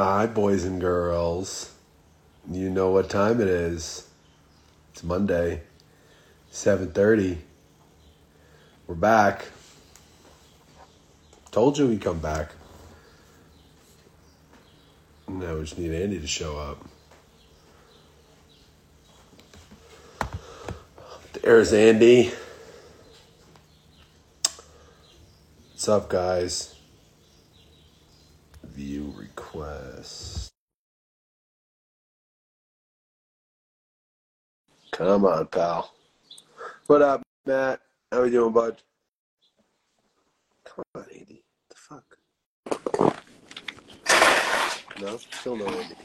Hi, boys and girls. You know what time it is. It's Monday, 7:30. We're back. Told you we'd come back. Now we just need Andy to show up. There's Andy. What's up, guys? View request. Come on, pal. What up, Matt? How we doing, bud? Come on, Andy. The fuck? No, still no Andy.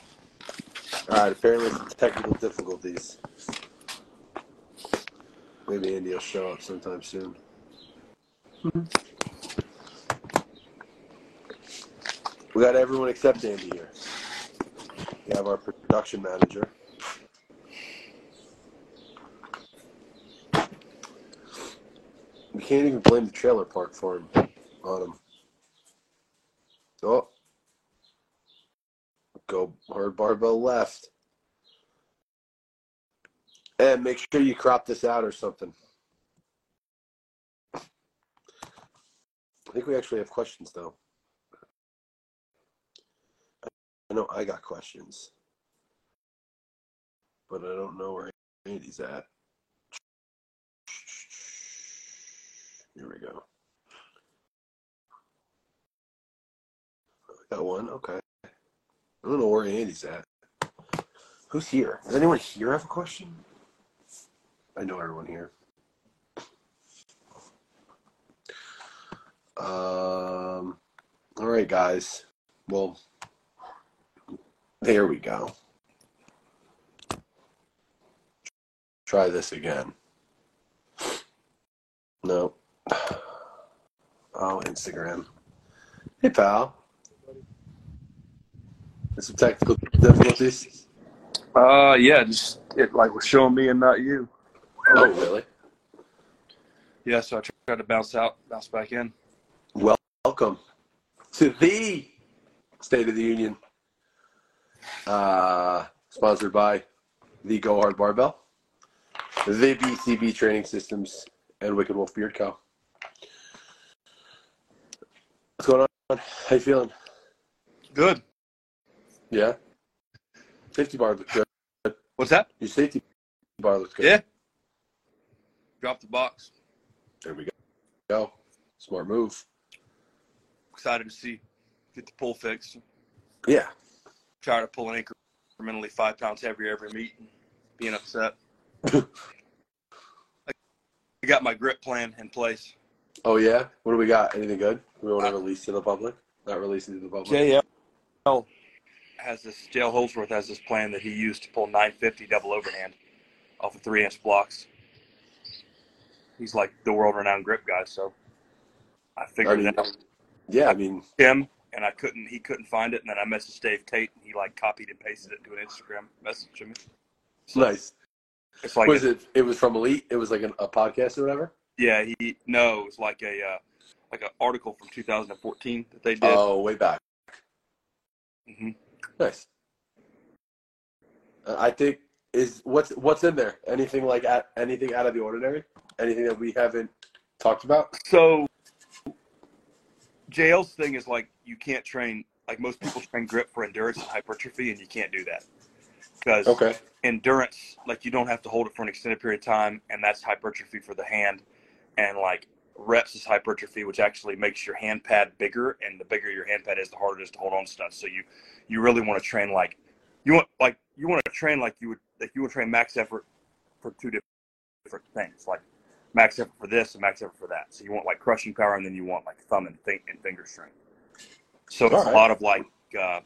All right. Apparently, it's technical difficulties. Maybe Andy will show up sometime soon. Mm-hmm. We got everyone except Andy here. We have our production manager. We can't even blame the trailer park for him on him. Oh. Go hard barbell left. And make sure you crop this out or something. I think we actually have questions though. I know I got questions, but I don't know where Andy's at. Here we go. I got one. Okay. I don't know where Andy's at. Who's here? Does anyone here have a question? I know everyone here. Um. All right, guys. Well, there we go. Try this again. No. Oh, Instagram. Hey, pal. There's some technical difficulties. Uh, yeah, just it like was showing me and not you. Oh, really? Yeah, so I tried to bounce out, bounce back in. Welcome to the State of the Union, uh, sponsored by the Go Hard Barbell, the BCB Training Systems, and Wicked Wolf Beard Co. What's going on? How you feeling? Good. Yeah. Safety bar looks good. What's that? Your safety bar looks good. Yeah. Drop the box. There we go. Go. Smart move. Excited to see get the pull fixed. Yeah. Tired of pulling incrementally five pounds heavier every meet and being upset. I got my grip plan in place. Oh yeah. What do we got? Anything good? We want to uh, release to the public? Not releasing to the public. JL has this JL Holdsworth has this plan that he used to pull 950 double overhand off of three inch blocks. He's like the world renowned grip guy, so I figured it out. yeah. I mean, him and I couldn't he couldn't find it and then I messaged Dave Tate and he like copied and pasted it to an Instagram message to me. So nice. it's like was it? It was from Elite. It was like an, a podcast or whatever. yeah, he no, it was like a uh, like an article from 2014 that they did. Oh, way back. Mm-hmm. Nice. Uh, I think is what's what's in there. Anything like at, anything out of the ordinary? Anything that we haven't talked about? So JL's thing is like you can't train like most people train grip for endurance and hypertrophy and you can't do that. Because Okay. endurance like you don't have to hold it for an extended period of time and that's hypertrophy for the hand. And like reps is hypertrophy which actually makes your hand pad bigger and the bigger your hand pad is the harder it is to hold on to stuff. So you you really want to train like you want like you want to train like you would like you would train max effort for two different things like max effort for this and max effort for that so you want like crushing power and then you want like thumb and, th- and finger strength so it's Alright. a lot of like uh,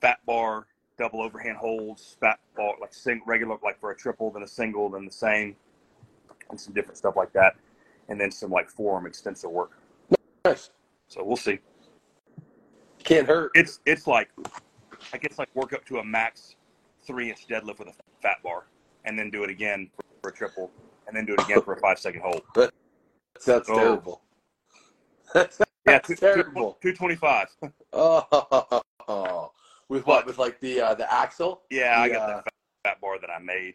fat bar double overhand holds, fat bar, like sing, regular, like for a triple, then a single, then the same, and some different stuff like that, and then some like forearm extensor work. Nice. So we'll see. Can't hurt. It's it's like I guess like work up to a max three inch deadlift with a fat bar, and then do it again for, for a triple, and then do it again for a five second hold. That's Oh. terrible. That Yeah, That's terrible. Two twenty five. Oh, with what? What? With like the uh, the axle? Yeah, I got Yeah. that fat, fat bar that I made.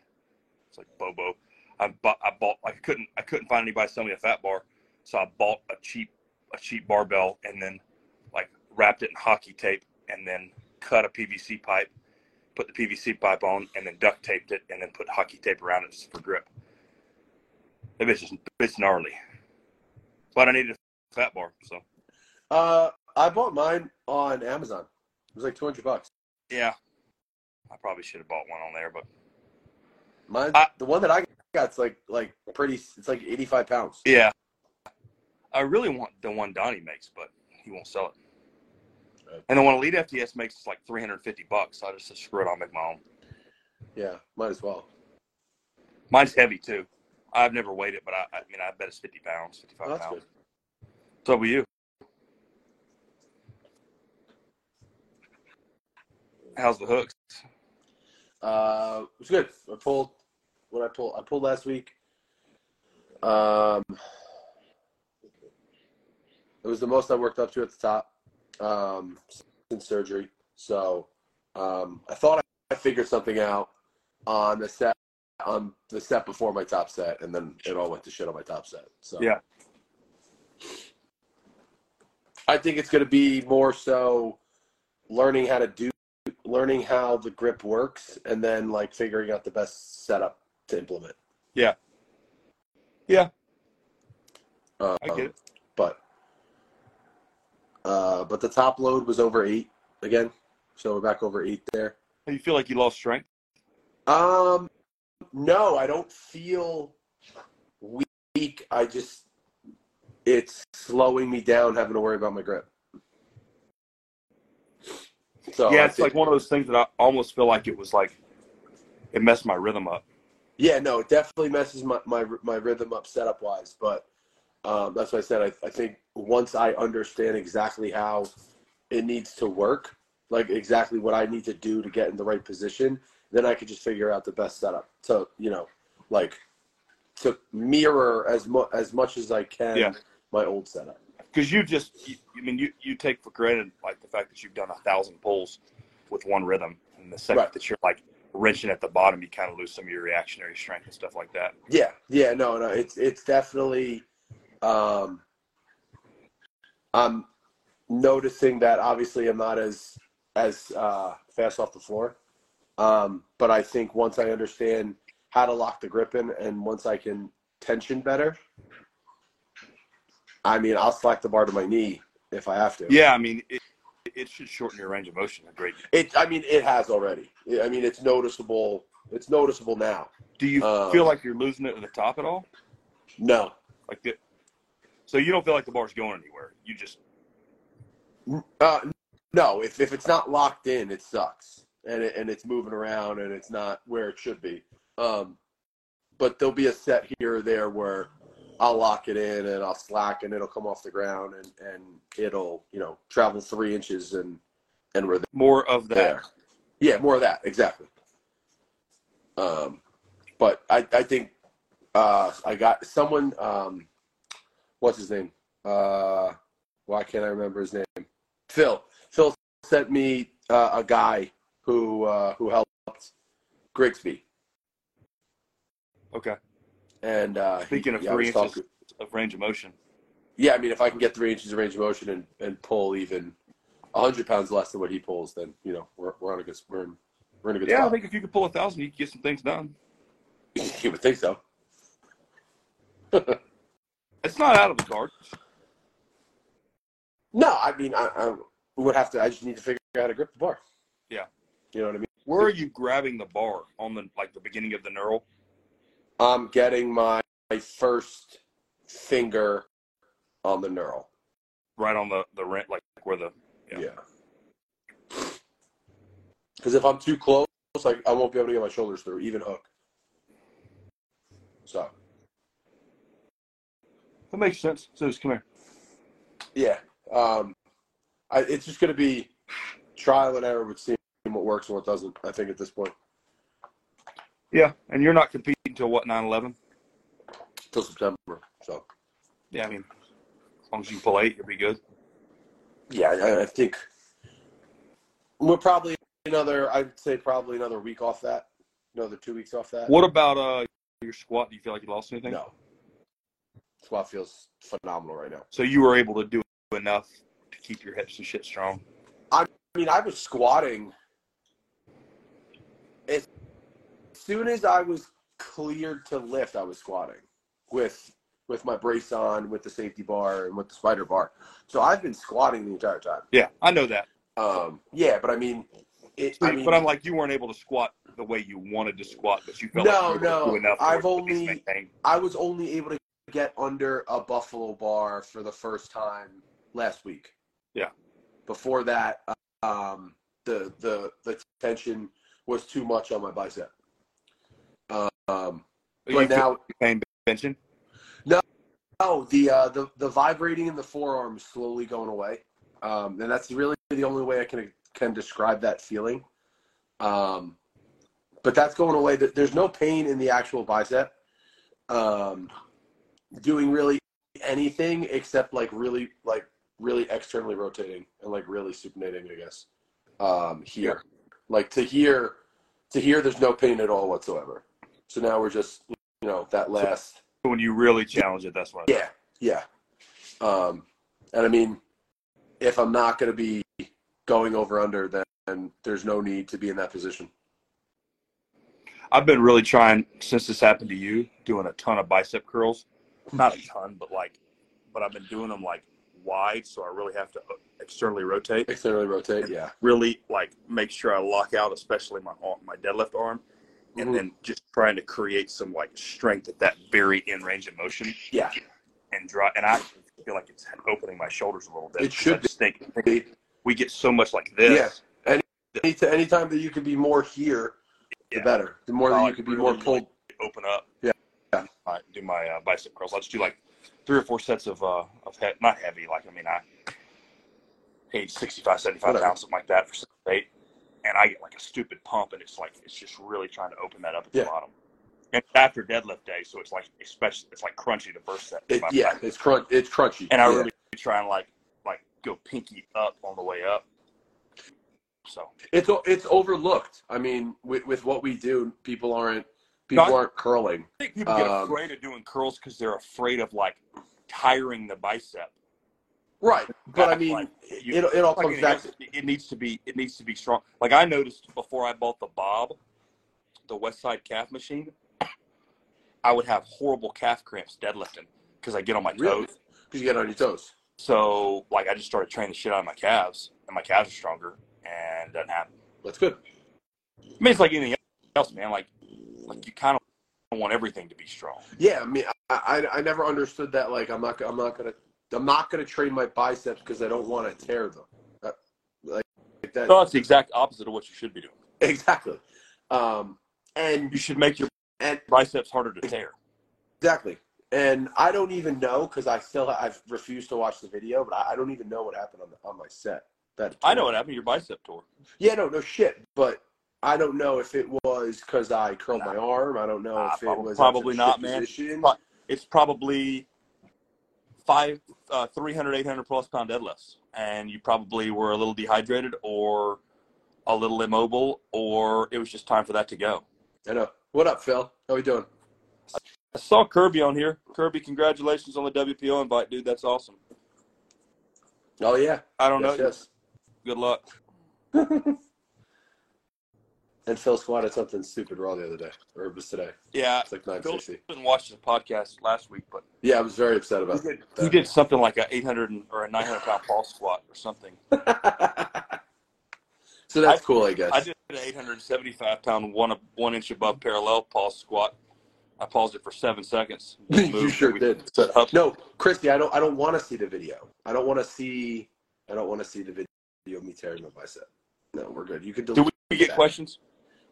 It's like Bobo. I bought. I bought. I couldn't. I couldn't find anybody to sell me a fat bar, so I bought a cheap, a cheap barbell, and then like wrapped it in hockey tape, and then cut a PVC pipe, put the PVC pipe on, and then duct taped it, and then put hockey tape around it just for grip. That bitch is it's gnarly, but I needed a fat bar, so Uh, I bought mine on Amazon. It was like two hundred bucks. yeah. I probably should have bought one on there, but Mine, the one that I got's like like pretty. It's like eighty five pounds. yeah. I really want the one Donnie makes, but he won't sell it. Right. And the one Elite FTS makes is like 350 bucks. So I just said, screw it, I'll make my own. Yeah, might as well. Mine's heavy too. I've never weighed it, but I, I mean, I bet it's 50 pounds, 55 Oh, pounds. good. So will you. How's the hooks? Uh, it was good. I pulled what I pulled. I pulled last week. Um, it was the most I worked up to at the top um, since surgery. So um, I thought I figured something out on the set on the set before my top set, and then it all went to shit on my top set. So Yeah. I think it's going to be more so learning how to do, learning how the grip works, and then like figuring out the best setup to implement. Yeah. Yeah. Um, I get it. But uh, but the top load was over eight again, so we're back over eight there. Do you feel like you lost strength? Um, no, I don't feel weak. I just it's slowing me down having to worry about my grip. So yeah, I it's think- like one of those things that I almost feel like it was like it messed my rhythm up. Yeah, no, it definitely messes my, my, my rhythm up setup wise. But um, that's what I said. I, I think once I understand exactly how it needs to work, like exactly what I need to do to get in the right position, then I could just figure out the best setup to, you know, like to mirror as much as much as I can Yeah. my old setup. Because you just, you, I mean, you, you take for granted like the fact that you've done a thousand pulls with one rhythm, and the second Right. that you're like wrenching at the bottom, you kind of lose some of your reactionary strength and stuff like that. Yeah, yeah, no, no, it's it's definitely. Um, I'm noticing that obviously I'm not as as uh, fast off the floor, um, but I think once I understand how to lock the grip in and once I can tension better, I mean I'll slack the bar to my knee if I have to. Yeah, I mean, it, it should shorten your range of motion a great. It. I mean it has already. I mean it's noticeable. It's noticeable now. Do you Um, feel like you're losing it at the top at all? No, Like the, so you don't feel like the bar's going anywhere. You just Uh, no, if, if it's not locked in, it sucks, and it, and it's moving around, and it's not where it should be. Um, but there'll be a set here or there where I'll lock it in, and I'll slack, and it'll come off the ground, and, and it'll you know travel three inches, and and we're more of that. there. Yeah, more of that exactly. Um, but I I think uh, I got someone. Um, what's his name? Uh, why can't I remember his name? Phil. Phil sent me uh, a guy who uh, who helped Grigsby, Okay. and uh, Speaking of yeah, three inches talking- of range of motion. yeah, I mean, if I can get three inches of range of motion and, and pull even hundred pounds less than what he pulls, then you know we're we're on a good we're in, we're in a good Yeah, I think if you could pull a thousand, you could get some things done. you would think so. It's not out of the cards. No, I mean, I, I would have to. I just need to figure out how to grip the bar. You know what I mean? Where are you grabbing the bar on the like the beginning of the knurl? I'm getting my, my first finger on the knurl. Right on the the rent, like where the Yeah. Yeah. Because if I'm too close, like I won't be able to get my shoulders through, even hook. So that makes sense. So just come here. yeah, um, I, it's just going to be trial and error with seeing works and what doesn't. I think at this point, Yeah, and you're not competing until what 9/11? till September. So Yeah, I mean, as long as you pull eight, you'll be good. Yeah, I, I think we're probably another. I'd say probably another week off that. Another two weeks off that. What about uh your squat? Do you feel like you lost anything? No. Squat feels phenomenal right now. So you were able to do enough to keep your hips and shit strong. I mean, I was squatting as soon as I was cleared to lift. I was squatting with with my brace on, with the safety bar, and with the spider bar. So I've been squatting the entire time. Yeah, I know that. Um, yeah, but I mean, it, I mean, but I'm like, you weren't able to squat the way you wanted to squat, but you felt No, like you no. enough. I've to at least only- I was only able to get under a buffalo bar for the first time last week. Yeah. Before that, um, the the the tension was too much on my bicep. Um, feel now, pain benching. oh, the uh, the the vibrating in the forearm is slowly going away, um, and that's really the only way I can can describe that feeling. Um, but that's going away. There- There's no pain in the actual bicep. Um, doing really anything except like really like really externally rotating and like really supinating, I guess. Um, here, like to hear, to hear, there's no pain at all whatsoever. So now we're just you know that last. When you really challenge it, that's what. Yeah, yeah. Um, and I mean, if I'm not going to be going over under, then there's no need to be in that position. I've been really trying since this happened to you, doing a ton of bicep curls. Not a ton, but like, but I've been doing them like wide, so I really have to uh, externally rotate. Externally rotate, yeah. Really like make sure I lock out, especially my arm, my deadlift arm, and Mhm. then just trying to create some like strength at that very end range of motion Yeah, and draw. And I feel like it's opening my shoulders a little bit. It should I just think we get so much like this. Yes. Any anytime that you could be more here, the Yeah. better. The more that Oh, you could be more pulled. open up. Yeah. Yeah. I do my uh, bicep curls. I'll just do like three or four sets of uh of he- not heavy. Like I mean, I age 65, 75 Whatever. pounds, something like that for six eight, and I get like a stupid pump, and it's like it's just really trying to open that up at Yeah. the bottom. And it's after deadlift day, so it's like especially it's like crunchy the first set. It, yeah, it's crunch. It's crunchy. and I yeah. really try and like like go pinky up on the way up. So it's it's overlooked. I mean, with with what we do, people aren't people No, aren't curling. I think people get Um, afraid of doing curls because they're afraid of like tiring the bicep. Right, but I mean, like, it, you- it, it all comes back. else, it needs to be it needs to be strong. Like I noticed before I bought the Bob, the West Side calf machine, I would have horrible calf cramps deadlifting because I get on my Really? toes. Because you get on your toes. So like I just started training the shit out of my calves, and my calves are stronger, and it doesn't happen. That's good. I mean, it's like anything else, man. Like like you kind of want everything to be strong. Yeah, I mean, I, I I never understood that. Like, I'm not I'm not gonna I'm not gonna train my biceps because I don't want to tear them. That, like that. No, it's the exact opposite of what you should be doing. Exactly. Um, and You should make your and biceps harder to tear. exactly. And I don't even know because I still I've refused to watch the video, but I, I don't even know what happened on the, on my set. That I know what happened. Your bicep tore. Yeah, no, no shit. But I don't know if it was because I curled my arm. I don't know if it was probably not, man. Position. It's probably five, uh, 300, 800 plus pound deadlifts, and you probably were a little dehydrated or a little immobile, or it was just time for that to go. I know. What up, Phil? How we doing? I saw Kirby on here. Kirby, congratulations on the WPO invite, dude. That's awesome. Oh yeah. I don't yes, know. Good luck. and Phil squatted something stupid raw the other day, or it was today. Yeah, It's like Phil 960. didn't watch the podcast last week, but Yeah, I was very upset he about did, that. he did something like a 800 or a 900 pound pause squat or something. so that's I- cool, I guess. I did an 875 pound one one inch above parallel pause squat. I paused it for seven seconds. you sure did. set up. No, Christy, I don't. I don't want to see the video. I don't want to see. I don't want to see the video of me tearing my bicep. No, we're good. You can Do delete we get that. questions?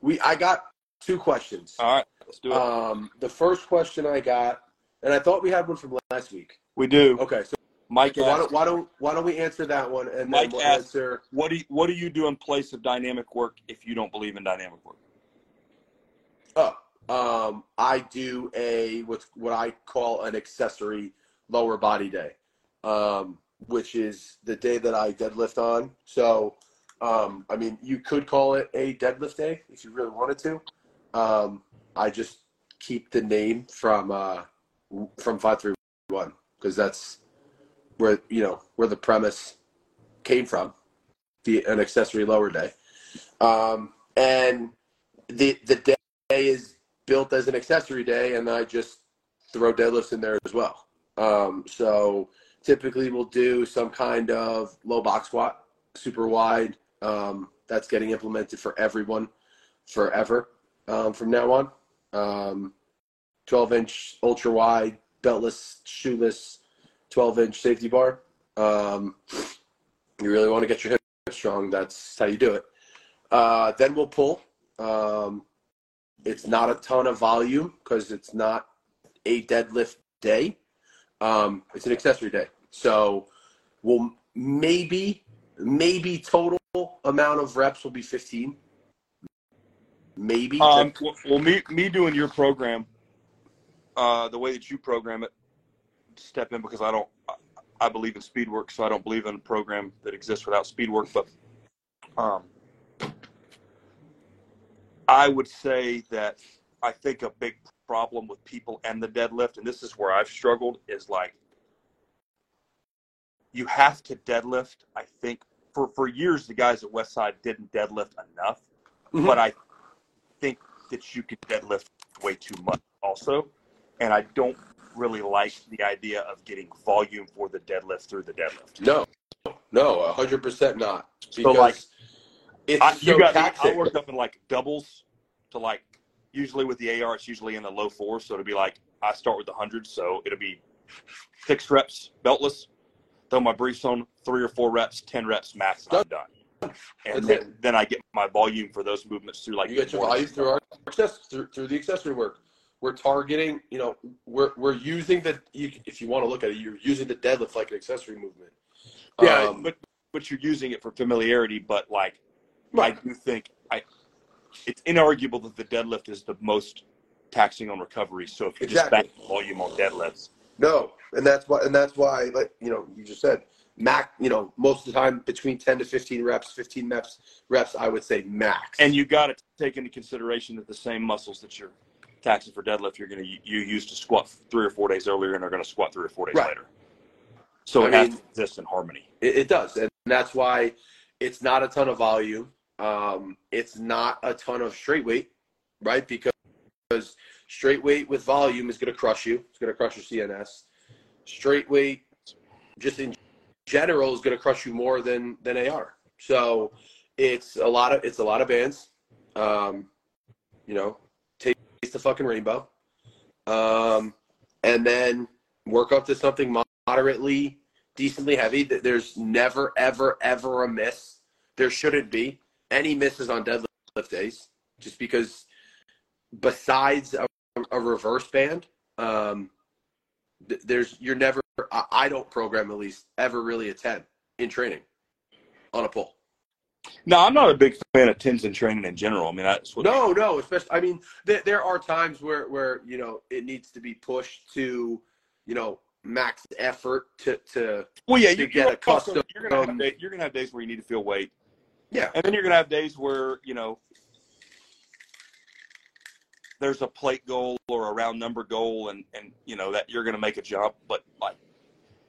We. I got two questions. All right, let's do it. Um, the first question I got, and I thought we had one from last week. we do. Okay, so Mike why don't why don't why don't we answer that one and then Mike we'll asked- answer. what do you, what do you do in place of dynamic work if you don't believe in dynamic work? Oh, um, I do a what's what I call an accessory lower body day. Um, which is the day that I deadlift on. So, um, I mean, you could call it a deadlift day if you really wanted to. Um, I just keep the name from uh, from five three one because that's where you know where the premise came from, the an accessory lower day, um, and the the day is built as an accessory day, and I just throw deadlifts in there as well. Um, so typically we'll do some kind of low box squat, super wide. Um, that's getting implemented for everyone forever um, from now on. Um, 12 inch ultra wide, beltless, shoeless, 12 inch safety bar. Um, you really want to get your hips strong. That's how you do it. Uh, then we'll pull. Um, it's not a ton of volume because it's not a deadlift day. Um, it's an accessory day. So we'll maybe, maybe total amount of reps will be 15. Maybe. Um, well, me me doing your program, uh, the way that you program it, step in because I don't. I believe in speed work, so I don't believe in a program that exists without speed work. But um, I would say that I think a big problem with people and the deadlift, and this is where I've struggled, is like you have to deadlift. I think for for years the guys at Westside didn't deadlift enough, Mhm. but I think that you could deadlift way too much also, and I don't really like the idea of getting volume for the deadlift through the deadlift. No, no, hundred percent not. So, Because like, it's I, so you got me, I taxing. worked up in like doubles to like usually with the AR it's usually in the low fours, so it'll be like I start with the hundred, so it'll be six reps beltless, throw my briefs on, three or four reps, ten reps max, and I'm done. And then, then I get my volume for those movements through like you get your value through our access through, through the accessory work. We're targeting, you know, we're we're using the you, if you want to look at it, you're using the deadlift like an accessory movement. Yeah, Um, but but you're using it for familiarity. But like, Right. I do think I, it's inarguable that the deadlift is the most taxing on recovery. So if you just Exactly. back volume on deadlifts, No, and that's why, and that's why, like you know, you just said, max. You know, most of the time between ten to fifteen reps, fifteen reps, reps, I would say max. and you got to take into consideration that the same muscles that you're taxing for deadlift, you're going to you use to squat three or four days earlier, and are going to squat three or four days Right. later. So I it has mean- to exist in harmony. it, it does, and that's why it's not a ton of volume. Um, it's not a ton of straight weight, right? Because because straight weight with volume is going to crush you. It's going to crush your CNS. Straight weight, just in general, is going to crush you more than than AR. So it's a lot of it's a lot of bands. Um, you know, taste the fucking rainbow, um, and then work up to something moderately, decently heavy. Th- There's never, ever, ever a miss. There shouldn't be any misses on deadlift days, just because besides a, a reverse band, um, th- there's you're never. I, I don't program at least ever really a ten in training on a pull. No, I'm not a big fan of tens in training in general. I mean, that's what No, no, especially. I mean, there, there are times where where you know it needs to be pushed to, you know, max effort to to Well, yeah, to you get a custom- You're gonna have day, you're gonna have days where you need to feel weight, yeah. and then you're gonna have days where you know there's a plate goal or a round number goal, and and you know that you're gonna make a jump, but like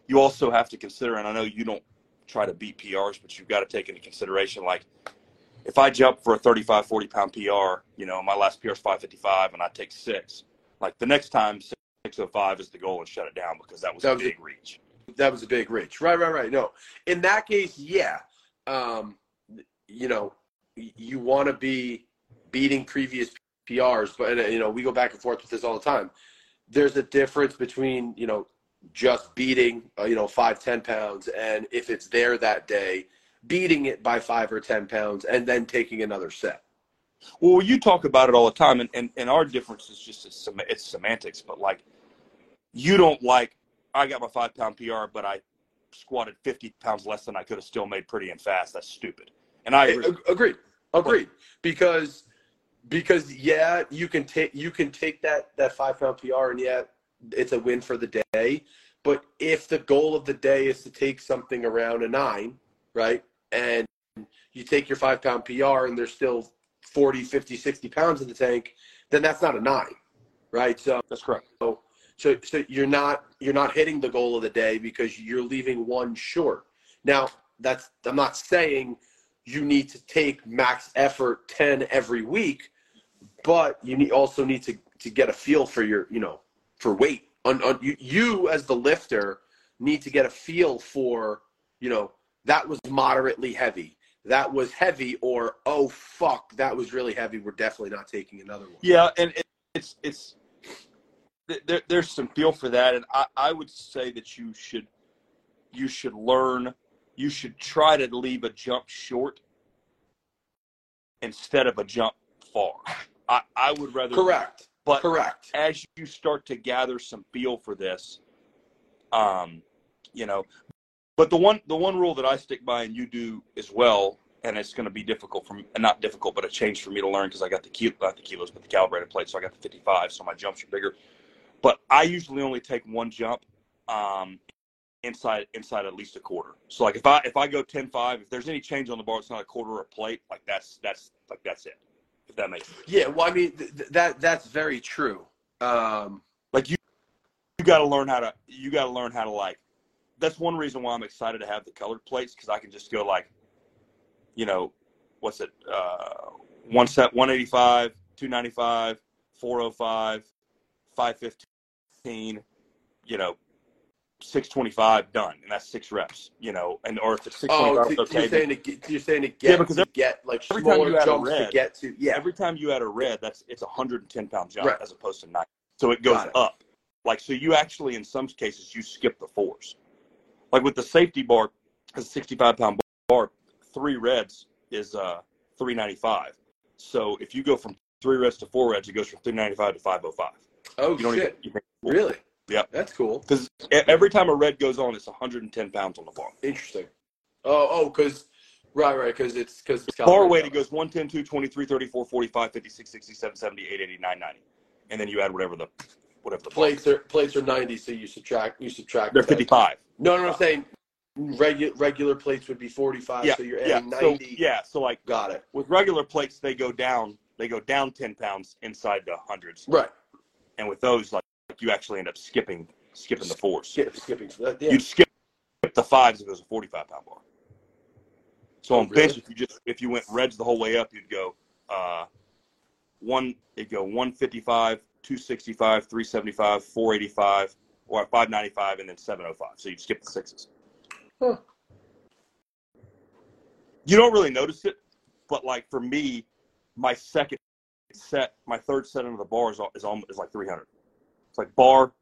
you also have to consider, and I know you don't try to beat PRs, but you've got to take into consideration like if I jump for a 35, 40 pound PR, you know, my last PR is 555, and I take six. Like the next time, 605 is the goal, and shut it down because that was That a was big reach. that was a big reach. Right, right, right. No, in that case, yeah. Um, you know, you want to be beating previous PRs, but uh, you know, we go back and forth with this all the time. There's a difference between you know just beating uh, you know five ten pounds and if it's there that day, beating it by five or ten pounds and then taking another set. Well, you talk about it all the time, and, and, and our difference is just it's, it's semantics. But like, you don't like I got my five pound PR, but I squatted fifty pounds less than I could have still made pretty and fast. That's stupid. And I agree. Ag- Agreed. Agreed. Because because yeah, you can take you can take that that five pound PR and yeah, it's a win for the day. But if the goal of the day is to take something around a nine, right, and you take your five pound PR and there's still 40, 50, 60 pounds in the tank, then that's not a nine, right? So That's correct. so so so you're not you're not hitting the goal of the day because you're leaving one short. Now that's I'm not saying you need to take max effort 10 every week, but you need, also need to to get a feel for your you know for weight. On, on you, you as the lifter need to get a feel for you know that was moderately heavy. That was heavy, or oh fuck, that was really heavy. We're definitely not taking another one. Yeah, and it, it's it's there, there's some feel for that, and I, I would say that you should you should learn you should try to leave a jump short instead of a jump far. I, I would rather Correct. but Correct. as you start to gather some feel for this, um, you know, but the one the one rule that I stick by and you do as well, and it's going to be difficult for me, not difficult, but a change for me to learn because I got the kilo, not the kilos, but the calibrated plate, so I got the 55, so my jumps are bigger. But I usually only take one jump um, inside inside at least a quarter. So like if I if I go 10-5, if there's any change on the bar, it's not a quarter or a plate. Like that's that's like that's it. If that makes sense. Yeah, well, I mean th- th- that that's very true. Um, like you you got to learn how to you got to learn how to like that's one reason why i'm excited to have the colored plates because i can just go like you know what's it uh one set 185 295 405 515 you know 625 done and that's six reps you know and or if it's oh, 625 t- okay you're saying to get, you're saying to get Yeah, because to get like every time smaller you add a jumps to red- get to yeah. every time you add a red, that's it's a 110 pound jump Right. as opposed to nine. So it goes it. up. Like so, you actually in some cases you skip the fours. Like with the safety bar, a 65 pound bar, three reds is uh 395. So if you go from three reds to four reds, it goes from 395 to 505. oh You don't shit! even you think, really? Yeah. That's cool. because every time a red goes on, it's 110 pounds on the bar. Interesting. Oh, oh, because right, right, because it's because Bar weight it goes 110, 2, 23, 34, 45, 56, 67, 70, 80, 89, 90, and then you add whatever the whatever the plates are plates are ninety, so you subtract you subtract. They're that. 55. No, no, I'm saying regular regular plates would be forty five, Yeah, so you're yeah. adding So ninety. yeah, so like Got it. with regular plates, they go down. They go down ten pounds inside the hundreds, Right. and with those, like you actually end up skipping skipping the fours. Skip, skipping. That, yeah. You'd skip the fives if it was a forty-five pound bar. So Oh, on bench, if you just if you went reds the whole way up, you'd go uh, one. It'd go one fifty-five, two sixty-five, three seventy-five, four eighty-five, or five ninety-five, and then seven oh five. So you'd skip the sixes. Huh. You don't really notice it, but like for me, my second set, my third set under the bar is is, almost, is like three hundred. It's like bar,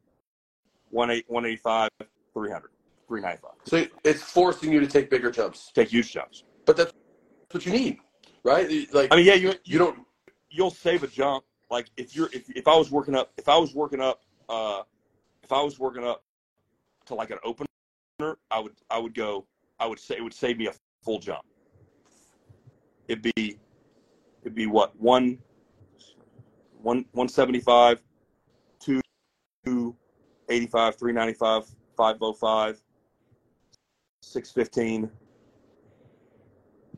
one eight one eighty-five, three hundred, three ninety-five. So it's forcing you to take bigger jumps, Take huge jumps. but that's what you need, right? Like I mean, yeah, you you don't. you'll save a jump. Like if you're if, if I was working up if I was working up uh if I was working up to like an opener, I would I would go I would say it would save me a full jump. It'd be it'd be what one one one seventy five, 85, 395, 505, 615,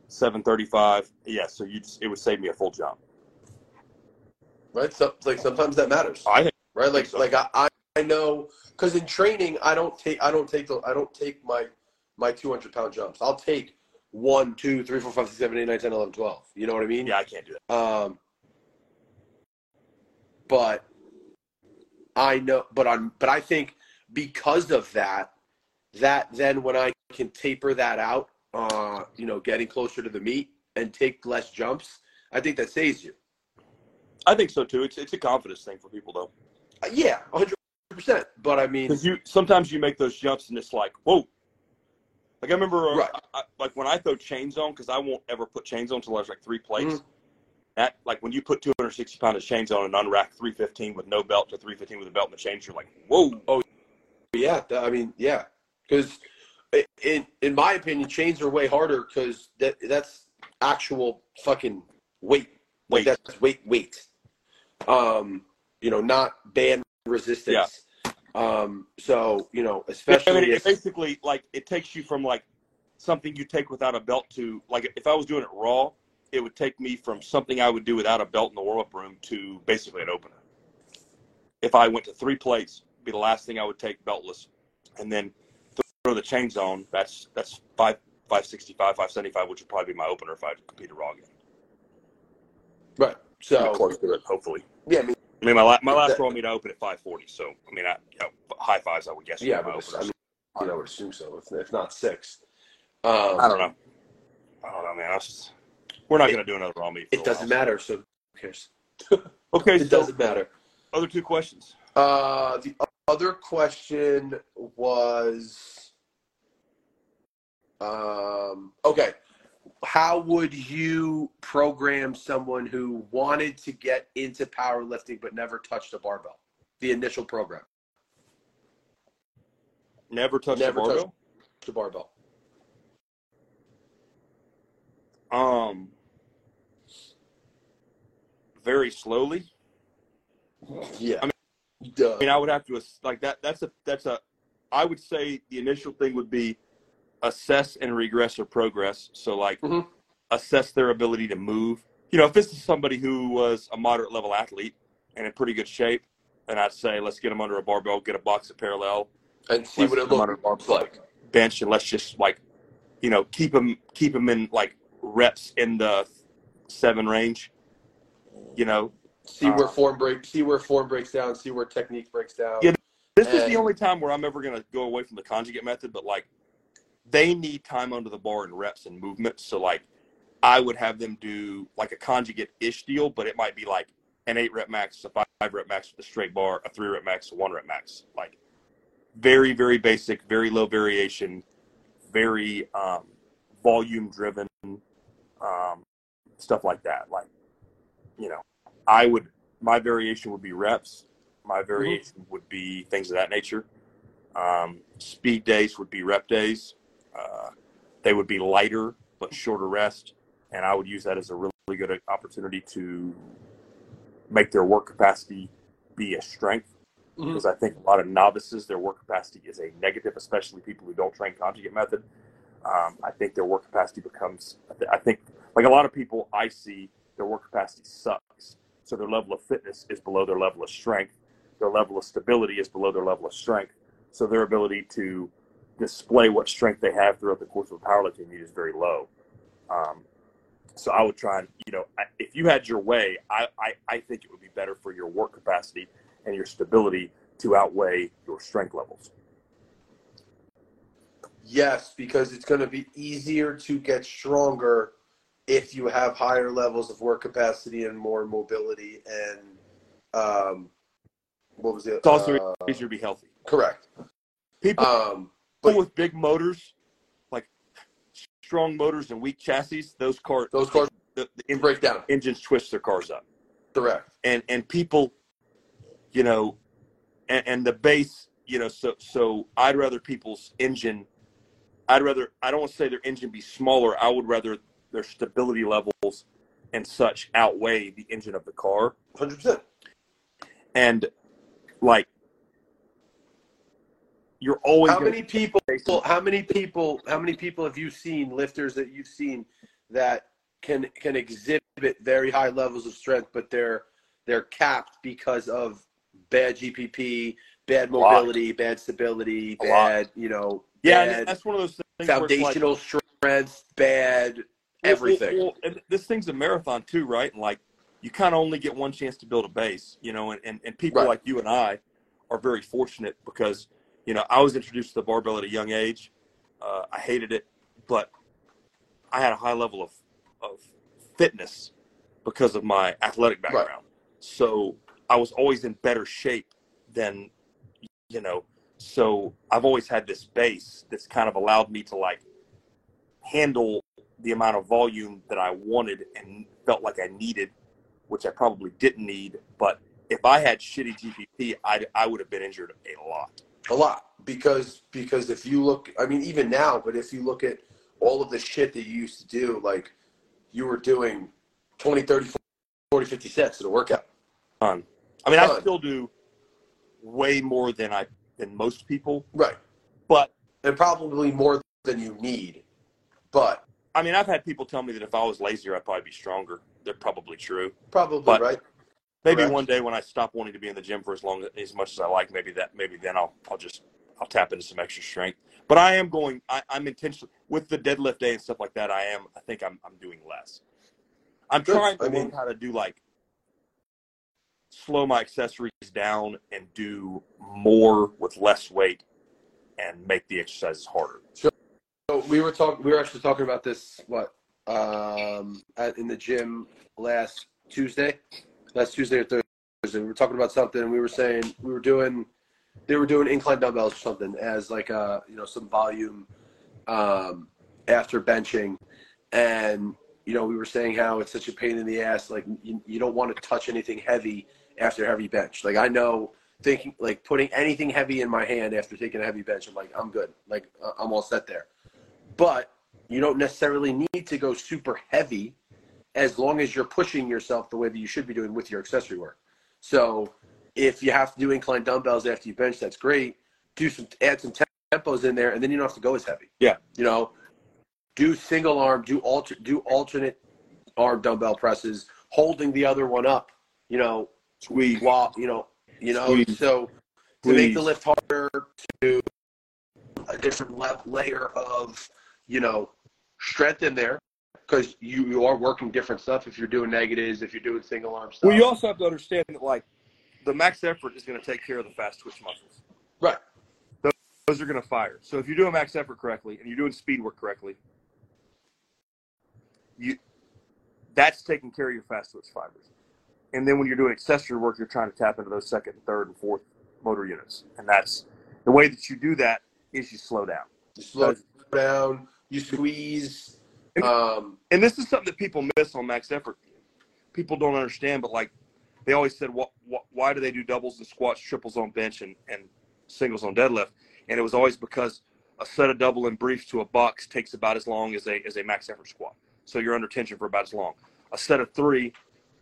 735. Yeah, so you just, it would save me a full jump. Right? So, like sometimes that matters. I think, right? Like, like I, I know because in training I don't take I don't take the I don't take my my 200 pound jumps. I'll take one, two, three, four, five, six, seven, eight, nine, ten, eleven, twelve. You know what I mean? Yeah, I can't do that. Um, but I know, but on, but I think because of that, that then when I can taper that out, uh, you know, getting closer to the meet and take less jumps, I think that saves you. I think so too. It's it's a confidence thing for people though, Uh, yeah, hundred percent. But I mean, you sometimes you make those jumps and it's like whoa. Like I remember, uh, Right. I, I- like when I throw chains on, because I won't ever put chains on until there's like three plates. Mhm. That like when you put 260 pound of chains on and unrack 315 with no belt to 315 with a belt and the chains, you're like whoa. Oh, yeah, I mean, yeah, because in in my opinion, chains are way harder because that that's actual fucking weight. Like Weight. that's weight weight. Um, you know, not band resistance. Yeah. Um, so you know, especially. I mean, it if, basically like it takes you from like something you take without a belt to like if I was doing it raw, it would take me from something I would do without a belt in the warm up room to basically an opener. If I went to three plates, be the last thing I would take beltless, and then throw the chains on. That's that's five five sixty five, five seventy five, which would probably be my opener if I competed raw again. right. So close to it, hopefully. yeah, I mean, I mean, my la- my last That- raw meet I opened at five forty, so I mean, I you know, high fives I would guess. yeah, but I mean, I would assume so, if, if not six. Um, I don't know. I don't know, man. I was just, we're not going to do another raw for It a doesn't while. matter. So who cares? Okay, It so doesn't matter. other two questions. Uh, the other question was, um, okay, how would you program someone who wanted to get into powerlifting but never touched a barbell? The initial program, Never touched Never touch- barbell. the barbell. Um, very slowly. Yeah, I mean, duh. I mean, I would have to like that. That's a that's a. I would say the initial thing would be assess and regress or progress. So like Mhm. assess their ability to move. You know, if this is somebody who was a moderate level athlete and in pretty good shape, then I'd say let's get them under a barbell, get a box of parallel, and see what it put 'em under looks like. bench and let's just like you know keep them keep them in like reps in the seven range you know See where Uh, form break. See where form breaks down. See where technique breaks down. Yeah. this is the only time where i'm ever going to go away from the conjugate method but like they need time under the bar and reps and movements. so like i would have them do like a conjugate ish deal but it might be like an eight rep max a five rep max with a straight bar a three rep max a one rep max like very very basic very low variation very um, volume driven um, stuff like that like you know i would my variation would be reps. My variation would be things of that nature. Um, speed days would be rep days. Uh, they would be lighter but shorter rest. And i would use that as a really good opportunity to make their work capacity be a strength. Mhm. because I think a lot of novices, their work capacity is a negative, especially people who don't train conjugate method. Um, I think their work capacity becomes, I think, like a lot of people I see, their work capacity sucks. So their level of fitness is below their level of strength. Their level of stability is below their level of strength. So their ability to display what strength they have throughout the course of a powerlifting meet is very low. Um, so I would try and, you know, if you had your way, I, I, I think it would be better for your work capacity and your stability to outweigh your strength levels. Yes, because it's going to be easier to get stronger if you have higher levels of work capacity and more mobility and um, what was it? It's also Uh, easier to be healthy. correct. People Um, but with big motors, like strong motors and weak chassis, those cars, those cars the, the break down. engines twist their cars up. Correct. and and people you know and, and the base you know so so i'd rather people's engine i'd rather i don't want to say their engine be smaller i would rather their stability levels and such outweigh the engine of the car 100%. and like you're always How many people? How many people? How many people have you seen lifters that you've seen that can can exhibit very high levels of strength, but they're they're capped because of bad GPP, bad mobility, bad stability, bad you know, yeah that's one of those things it's like- foundational strength, bad everything. Well, well, this thing's a marathon too, right? And like you kind of only get one chance to build a base, you know. And, and, and people Right. like you and I are very fortunate because you know I was introduced to the barbell at a young age. Uh, I hated it, but I had a high level of of fitness because of my athletic Right. background. So I was always in better shape than you know. So I've always had this base that's kind of allowed me to like handle the amount of volume that I wanted and felt like I needed, which I probably didn't need. But if I had shitty GPP, I I would have been injured a lot. A lot because because if you look, I mean, even now, but if you look at all of the shit that you used to do, like you were doing 20, 30, 40, 50 sets at a workout. Ton. I mean, I still do way more than I than most people. Right. But And probably more than you need. But I mean, I've had people tell me that if I was lazier, I'd probably be stronger. They're probably true. probably But- right. Maybe one day when I stop wanting to be in the gym for as long as much as I like, maybe that maybe then I'll I'll just I'll tap into some extra strength. But I am going. I, I'm intentionally with the deadlift day and stuff like that. I am. I think I'm I'm doing less. I'm Good. trying to I learn how to do like slow my accessories down and do more with less weight and make the exercises harder. So we were talking. We were actually talking about this. What? Um, at, in the gym last Tuesday, last Tuesday or Thursday. We were talking about something. and We were saying we were doing. They were doing incline dumbbells or something as like uh you know some volume, um, after benching, and you know we were saying how it's such a pain in the ass. Like you, you don't want to touch anything heavy after heavy bench. Like I know thinking like putting anything heavy in my hand after taking a heavy bench, I'm like I'm good. Like I'm all set there. But you don't necessarily need to go super heavy as long as you're pushing yourself the way that you should be doing with your accessory work. So if you have to do incline dumbbells after you bench, that's great. Do some add some tempos in there, and then you don't have to go as heavy. Yeah. You know, do single arm, do alter, do alternate arm dumbbell presses, holding the other one up. You know, Squeeze. while you know, you know, Squeeze. so to make the lift harder, to a different layer of you know strength in there because you, you are working different stuff if you're doing negatives, if you're doing single arm stuff. Well, you also have to understand that like the max effort is going to take care of the fast twitch muscles. right. those are going to fire. So if you're doing max effort correctly and you're doing speed work correctly, you that's taking care of your fast twitch fibers. And then when you're doing accessory work, you're trying to tap into those second, and third, and fourth motor units. And that's the way that you do that is you slow down. You slow down, you squeeze. Um, And this is something that people miss on max effort. People don't understand, but like they always said, what, what, why do they do doubles and squats, triples on bench, and, and singles on deadlift? And it was always because a set of double and briefs to a box takes about as long as a as a max effort squat. So you're under tension for about as long. A set of three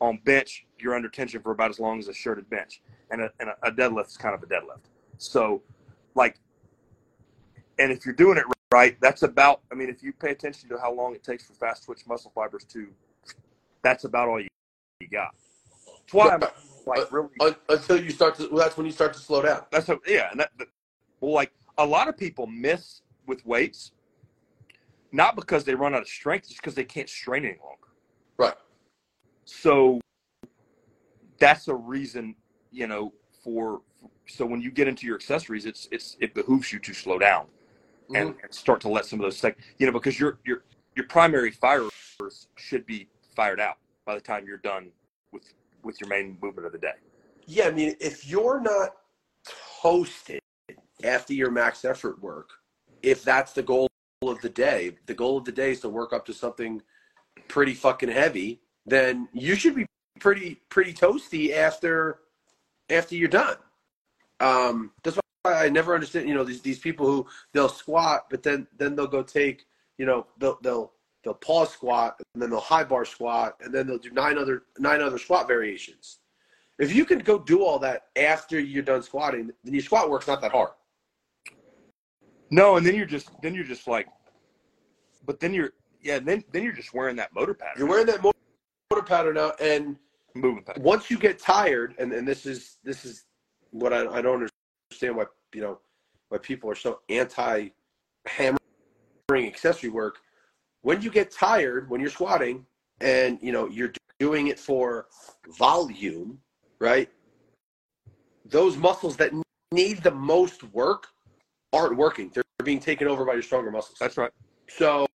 on bench, you're under tension for about as long as a shirted bench. And a, and a, a deadlift is kind of a deadlift. So, like, and if you're doing it right, that's about. I mean, if you pay attention to how long it takes for fast twitch muscle fibers to, that's about all you, you got. That's why I'm like uh, really. until you start to, well, that's when you start to slow down. That's how, yeah, and that, that well, like a lot of people miss with weights, not because they run out of strength, just because they can't strain any longer. Right. So that's a reason, you know, for so when you get into your accessories, it's it's it behooves you to slow down and, and start to let some of those sec, you know, because your your your primary fires should be fired out by the time you're done with with your main movement of the day. Yeah, I mean, if you're not toasted after your max effort work, if that's the goal of the day, the goal of the day is to work up to something pretty fucking heavy, then you should be pretty pretty toasty after after you're done. Um, that's why I never understand. You know, these these people who they'll squat, but then then they'll go take. You know, they'll they'll they'll pause squat and then they'll high bar squat and then they'll do nine other nine other squat variations. If you can go do all that after you're done squatting, then your squat work's not that hard. No, and then you're just then you're just like, but then you're yeah then then you're just wearing that motor pattern. You're wearing that motor pattern out, and moving pattern. once you get tired, and, and this is this is what I, I don't understand why you know why people are so anti hammering accessory work. When you get tired, when you're squatting, and you know you're doing it for volume, right? Those muscles that need the most work aren't working. They're being taken over by your stronger muscles. That's right. So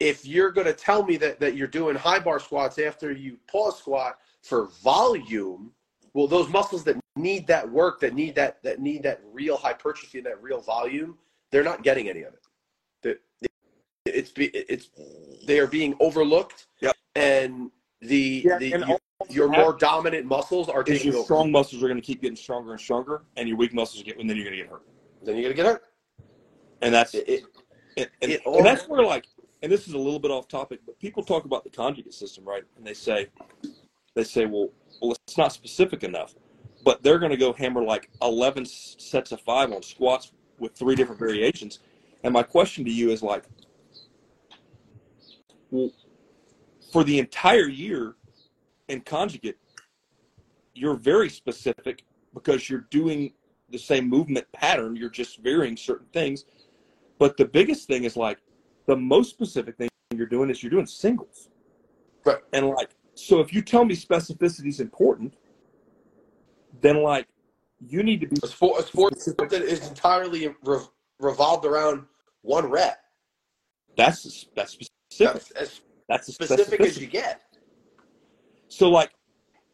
if you're going to tell me that, that you're doing high bar squats after you pause squat for volume, well, those muscles that need that work, that need that that need that real hypertrophy and that real volume, they're not getting any of it. It's it's they are being overlooked, Yep. and the Yeah, the and your, your more dominant muscles are taking your over. strong muscles are going to keep getting stronger and stronger, and your weak muscles get, and then you're going to get hurt. Then you're gonna get hurt. And that's It, it, and, and, it and that's where like, and this is a little bit off topic, but people talk about the conjugate system, right? And they say, they say, well, well, it's not specific enough. But they're going to go hammer like 11 sets of five on squats with three different variations. And my question to you is like, well, for the entire year in conjugate, you're very specific because you're doing the same movement pattern. You're just varying certain things. But the biggest thing is like the most specific thing you're doing is you're doing singles. Right. And like, so if you tell me specificity is important, then like you need to be A sport, a sport that is entirely re- revolved around one rep. that's that's specific. That's as That's specific as you get. So like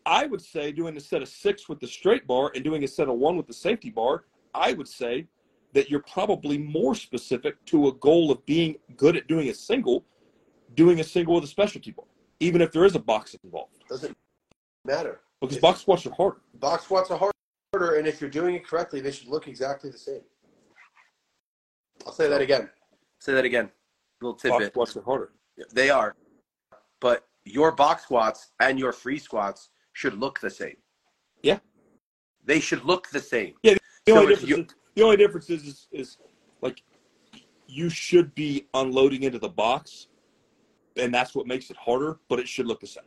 I would say doing a set of six with the straight bar and doing a set of one with the safety bar, I would say that you're probably more specific to a goal of being good at doing a single, doing a single with a specialty bar, even if there is a box involved. Doesn't matter. Because box squats are harder. Box squats are harder, and if you're doing it correctly, they should look exactly the same. I'll say that again. Say that again. Little tidbit. Box squats are harder. They are, but your box squats and your free squats should look the same. Yeah. They should look the same. Yeah. The So only difference, you- is, the only difference is, is is like you should be unloading into the box, and that's what makes it harder. But it should look the same.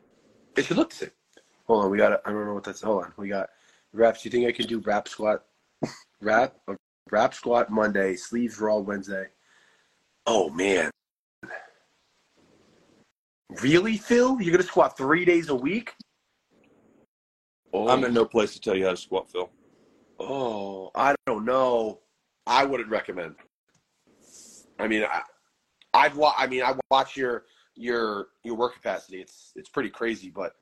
It should look the same. Hold on, we got. I don't know what that's. Hold on, we got reps. You think I can do wrap squat, wrap, wrap squat Monday, sleeves raw Wednesday? Oh man, really, Phil? You're gonna squat three days a week? Oh, I'm in oh. no place to tell you how to squat, Phil. oh, I don't know. I wouldn't recommend. I mean, I, I've wa- I mean, I watch your your your work capacity. It's it's pretty crazy, but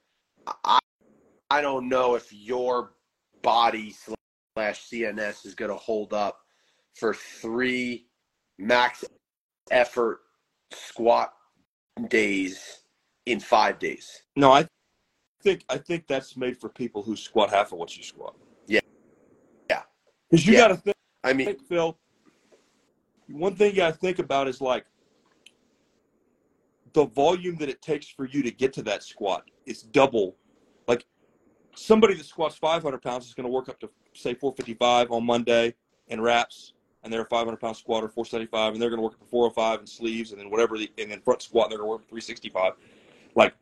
I I don't know if your body slash CNS is going to hold up for three max effort squat days in five days. No, I think I think that's made for people who squat half of what you squat. Yeah. Yeah. Because you Yeah. got to think, I mean, Phil. One thing you got to think about is like the volume that it takes for you to get to that squat is double. Like somebody that squats 500 pounds is going to work up to say 455 on Monday in wraps, and they're a 500 pound squatter, 475, and they're going to work up to 405 in sleeves, and then whatever, the, and then front squat, and they're going to work at 365. Like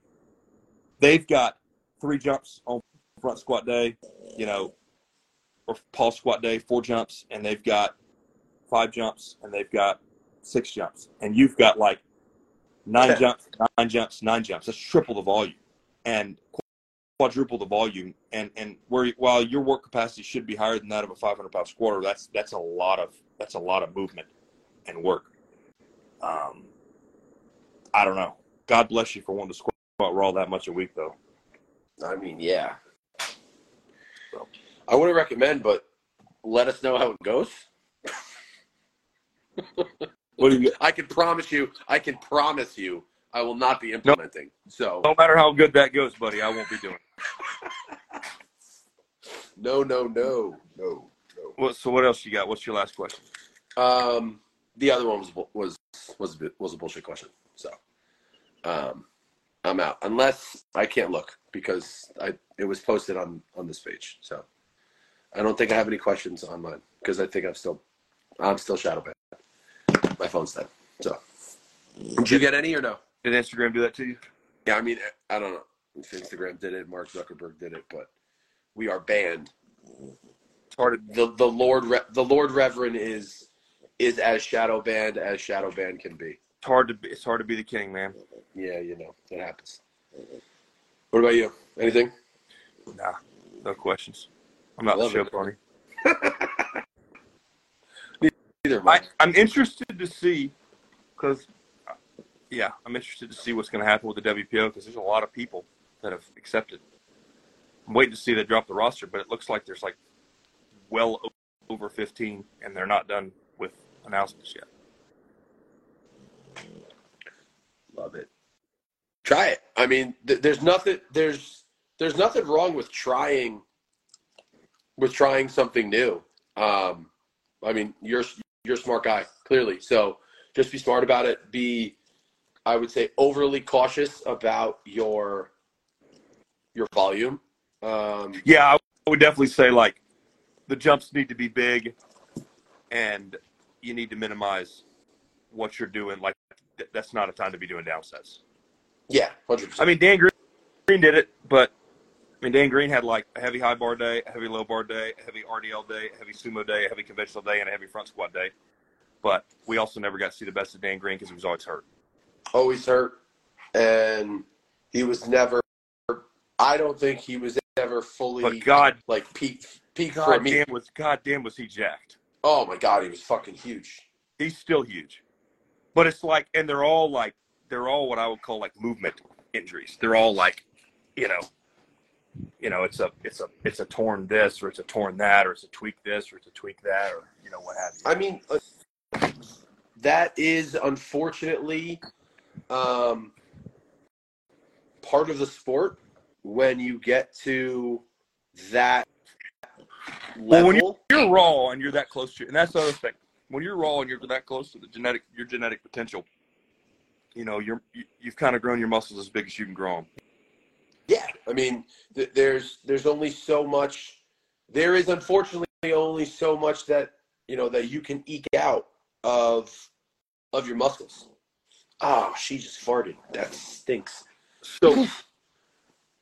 they've got three jumps on front squat day, you know, or pause squat day, four jumps, and they've got five jumps, and they've got six jumps, and you've got like nine jumps, nine jumps, nine jumps. That's triple the volume, and quadruple the volume. And and where while your work capacity should be higher than that of a 500 pound squatter, that's that's a lot of that's a lot of movement and work. Um, I don't know. God bless you for wanting to squat raw that much a week, though. I mean, yeah. I wouldn't recommend, but let us know how it goes. What do you? I can promise you, I can promise you, I will not be implementing. So, No matter how good that goes, buddy, I won't be doing. it. no, no, no, no, no. What, so what else you got? What's your last question? Um, the other one was was was a bit, was a bullshit question. So, um, I'm out unless I can't look because I it was posted on on this page. So, I don't think I have any questions on mine because I think I'm still I'm still shadow banned. My phone's dead. So, did you get any or no? Did Instagram do that to you? Yeah, I mean, I don't know if Instagram did it, Mark Zuckerberg did it, but we are banned. It's hard. To, the The Lord Re- the Lord Reverend is is as shadow banned as shadow banned can be. it's hard to. Be, it's hard to be the king, man. Yeah, you know that happens. What about you? Anything? Nah, no questions. I'm not the show pony. Either of I. I'm interested to see, because, yeah, I'm interested to see what's going to happen with the WPO because there's a lot of people that have accepted. I'm waiting to see they drop the roster, but it looks like there's like well over 15, and they're not done with announcements yet. Love it. Try it. I mean, th- there's nothing. There's there's nothing wrong with trying. With trying something new. Um, I mean, you're you're a smart guy, clearly. So just be smart about it. Be, I would say, overly cautious about your your volume. Um, Yeah, I would definitely say like the jumps need to be big, and you need to minimize what you're doing. Like th- that's not a time to be doing downsets. Yeah, hundred percent. I mean, Dan Green, Green did it, but I mean, Dan Green had like a heavy high bar day, a heavy low bar day, a heavy RDL day, a heavy sumo day, a heavy conventional day, and a heavy front squat day. But we also never got to see the best of Dan Green because he was always hurt. Always hurt, and he was never. I don't think he was ever fully But God, like peak peak for me. damn was God damn was he jacked. Oh my god, he was fucking huge. He's still huge, but it's like, and they're all like, they're all what I would call like movement injuries. They're all like, you know, you know, it's a it's a it's a torn this or it's a torn that or it's a tweak this or it's a tweak that or you know what have you. I mean, uh, that is unfortunately um, part of the sport when you get to that Well, level. when you're raw and you're that close to, and that's the other thing. When you're raw and you're that close to the genetic, your genetic potential, you know, you're you, you've kind of grown your muscles as big as you can grow them. Yeah, I mean, th- there's there's only so much. There is unfortunately only so much that you know that you can eke out of of your muscles. Ah, she just farted. That stinks. So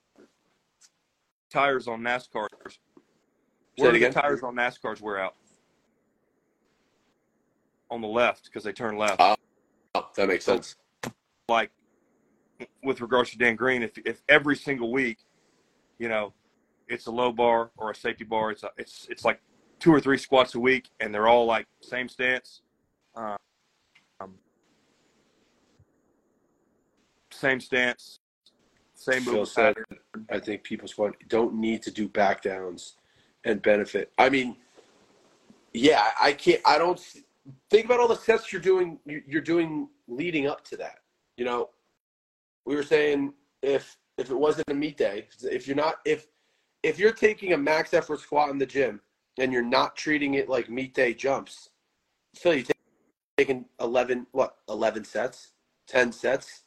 tires on NASCARs. Say Where it do the again? tires on NASCARs wear out? On the left because they turn left. Oh. Oh, that makes sense. like with regards to Dan Green, if if every single week, you know, it's a low bar or a safety bar, it's a, it's it's like two or three squats a week, and they're all like same stance, uh, same stance, same Phil movement said, pattern. I think people squat don't need to do back downs and benefit. I mean, yeah, I can't. I don't think about all the sets you're doing. you- You're doing leading up to that. You know, we were saying if if it wasn't a meet day, if you're not if if you're taking a max effort squat in the gym and you're not treating it like meet day jumps, Phil, you take, taking eleven what eleven sets, ten sets.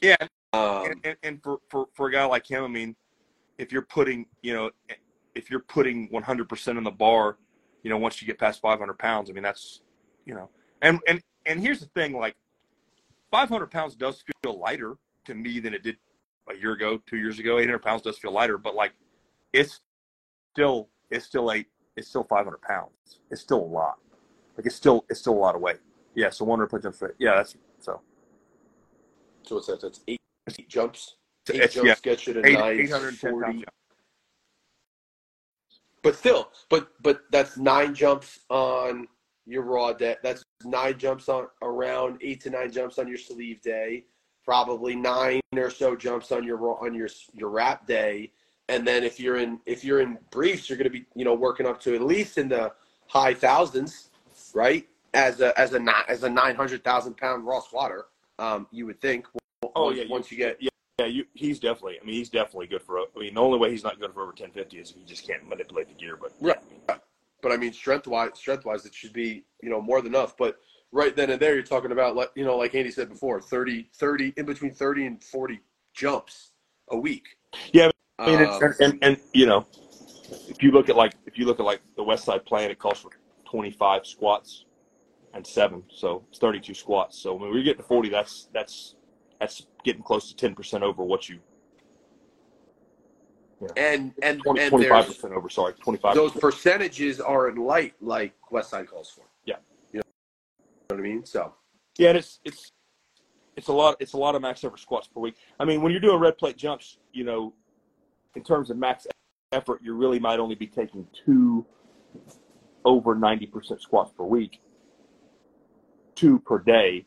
Yeah, Um, and, and, and for, for, for a guy like him, I mean, if you're putting, you know, if you're putting 100% in the bar, you know, once you get past 500 pounds, I mean, that's, you know, and, and, and here's the thing, like 500 pounds does feel lighter to me than it did a year ago, two years ago, 800 pounds does feel lighter, but like it's still, it's still eight, it's still 500 pounds. It's still a lot. Like it's still, it's still a lot of weight. Yeah. So one replacement fit. Yeah. That's so So what's that? That's eight, eight jumps. Eight it's, jumps yeah, get you to eight, nine 810 But still, but but that's nine jumps on your raw day. That's nine jumps on around eight to nine jumps on your sleeve day. Probably nine or so jumps on your raw on your your wrap day. And then if you're in if you're in briefs, you're going to be you know working up to at least in the high thousands, right? As a as a as a nine hundred thousand pound raw squatter, um, you would think. Oh yeah, once you get yeah, yeah. You, he's definitely. I mean, he's definitely good for. I mean, the only way he's not good for over 1050 is if he just can't manipulate the gear. But Right. but I mean, strength wise, strength wise, it should be you know more than enough. But right then and there, you're talking about like you know, like Andy said before, 30, 30 in between thirty and forty jumps a week. Yeah, I mean, Um, and, and and you know, if you look at like if you look at like the West Side plan, it calls for 25 squats and seven, so it's 32 squats. So when we get to 40, that's that's that's getting close to 10 percent over what you and and 20, and 25 there's percent over. Sorry, 25. those percentages are in light, like West Side calls for. Yeah. you know what I mean. So Yeah, and it's it's it's a lot. It's a lot of max effort squats per week. I mean, when you're doing red plate jumps, you know, in terms of max effort, you really might only be taking two over ninety percent squats per week, two per day.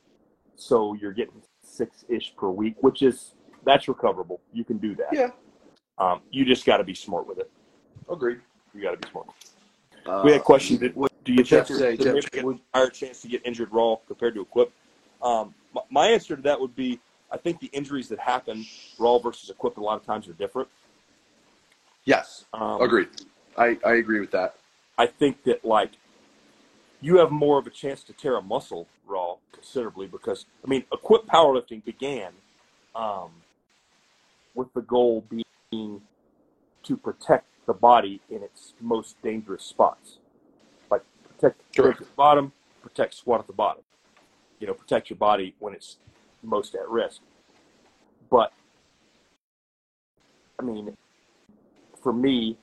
So you're getting six ish per week, which is that's recoverable. You can do that. yeah, Um, you just got to be smart with it. agreed. You got to be smart. Uh, we had a question. Did, what- do you Jeff think say, there's a Jeff, significant would- higher chance to get injured raw compared to equipped? Um, my, my answer to that would be I think the injuries that happen raw versus equipped a lot of times are different. yes, Um, agreed. I I agree with that. I think that like you have more of a chance to tear a muscle raw considerably because I mean equipped powerlifting began um, with the goal being to protect the body in its most dangerous spots. Like protect Sure. the bottom, protect squat at the bottom. You know, protect your body when it's most at risk. But I mean, for me,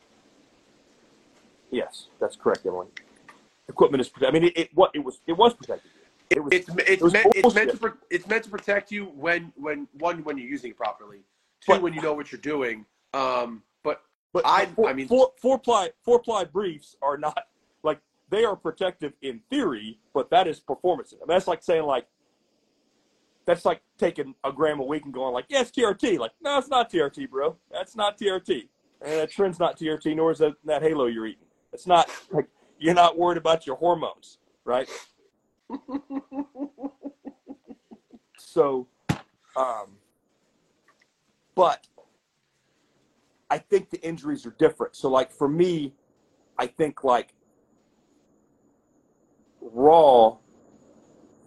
yes, that's correct, Emily. Equipment is protected. I mean, it, it what it was it was protected. It was It's it's was meant, it's meant to pro- it's meant to protect you when when one when you're using it properly, two But- when you know what you're doing. Um, but But I- four, I mean- four, four ply four ply briefs are not like they are protective in theory, but that is performance. I mean, that's like saying like that's like taking a gram a week and going like, yes, TRT. Like, no, it's not TRT, bro. That's not TRT. And that trend's not TRT, nor is that, that halo you're eating. It's not like you're not worried about your hormones, right? so, um, but I think the injuries are different. So, like for me, I think like raw,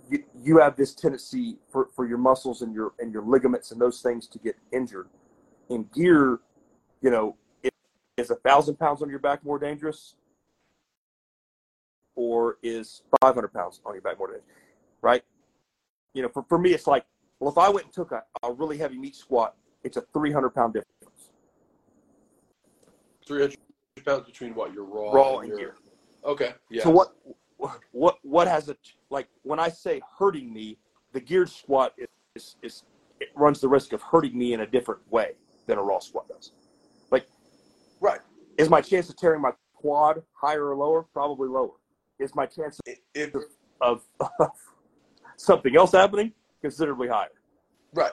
you, you have this tendency for, for your muscles and your and your ligaments and those things to get injured. In gear, you know, is, is a thousand pounds on your back more dangerous, or is five hundred pounds on your back more dangerous? Right? You know, for, for me, it's like, well, if I went and took a, a really heavy meat squat, it's a three hundred pound difference. three hundred pounds between what your raw, Raw and and your gear. okay yeah So what what what has it like when I say hurting me, the geared squat is, is, is it runs the risk of hurting me in a different way than a raw squat does. Like, right Is my chance of tearing my quad higher or lower? Probably lower. Is my chance if, of, of something else happening considerably higher? right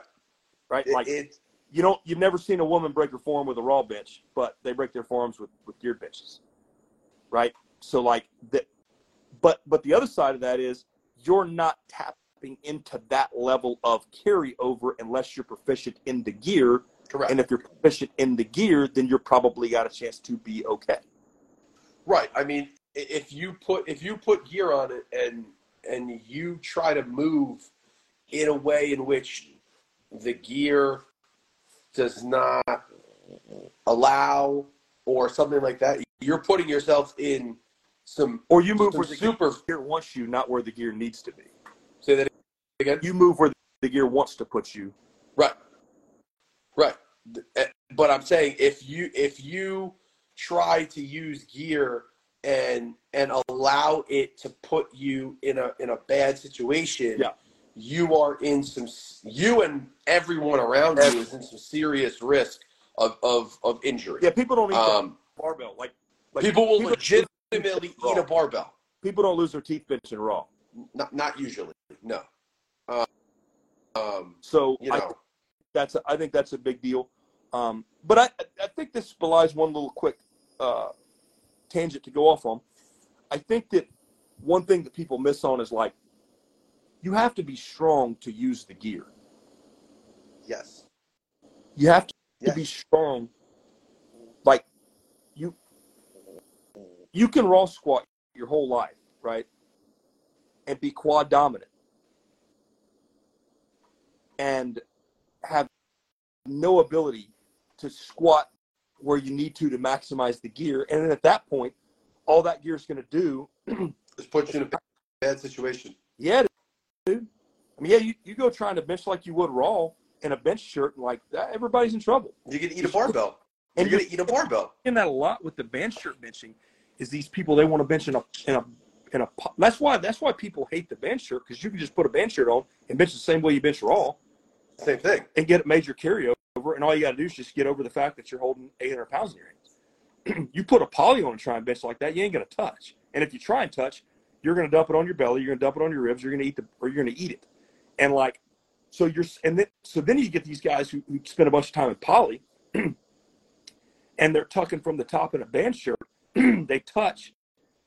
Right? it, Like it you don't you've never seen a woman break her form with a raw bench, but they break their forms with, with geared benches. Right? So like that but but the other side of that is you're not tapping into that level of carryover unless you're proficient in the gear. correct And if you're proficient in the gear, then you're probably got a chance to be okay. Right. I mean, if you put if you put gear on it and and you try to move in a way in which the gear does not allow or something like that, you're putting yourself in some, Or you move where the super. gear wants you, not where the gear needs to be. Say that again. You move where the gear wants to put you. Right. Right. Eh, But I'm saying if you if you try to use gear and and allow it to put you in a in a bad situation, Yeah. you are in some you and everyone around you is in some serious risk of of, of injury. Yeah, people don't eat Um, barbell. Like, like people will people- legitimately eat a barbell. People don't lose their teeth benching raw. Not not usually. No. Um, um, So you I know. that's a, I think that's a big deal. Um, but I I think this belies one little quick uh, tangent to go off on. I think that one thing that people miss on is like you have to be strong to use the gear. yes. You have to Yes. be strong. Like you you can raw squat your whole life, right? And be quad dominant. And have no ability to squat where you need to to maximize the gear. And then at that point, all that gear is going to do, is put you in a bad situation. yeah, dude. I mean, yeah, you, you go trying to bench like you would raw in a bench shirt, and like that, everybody's in trouble. You're gonna eat a barbell. And You're gonna eat a barbell. in that a lot with the bench shirt benching is these people they want to bench in a in a in a that's why that's why people hate the bench shirt because you can just put a bench shirt on and bench the same way you bench raw Same thing. and get a major carryover and all you got to do is just get over the fact that you're holding 800 pounds in your hands. You put a poly on and try and bench like that you ain't gonna touch. And if you try and touch you're gonna dump it on your belly you're gonna dump it on your ribs you're gonna eat the or you're gonna eat it. And like so you're and then so then you get these guys who, who spend a bunch of time in poly and they're tucking from the top in a band shirt they touch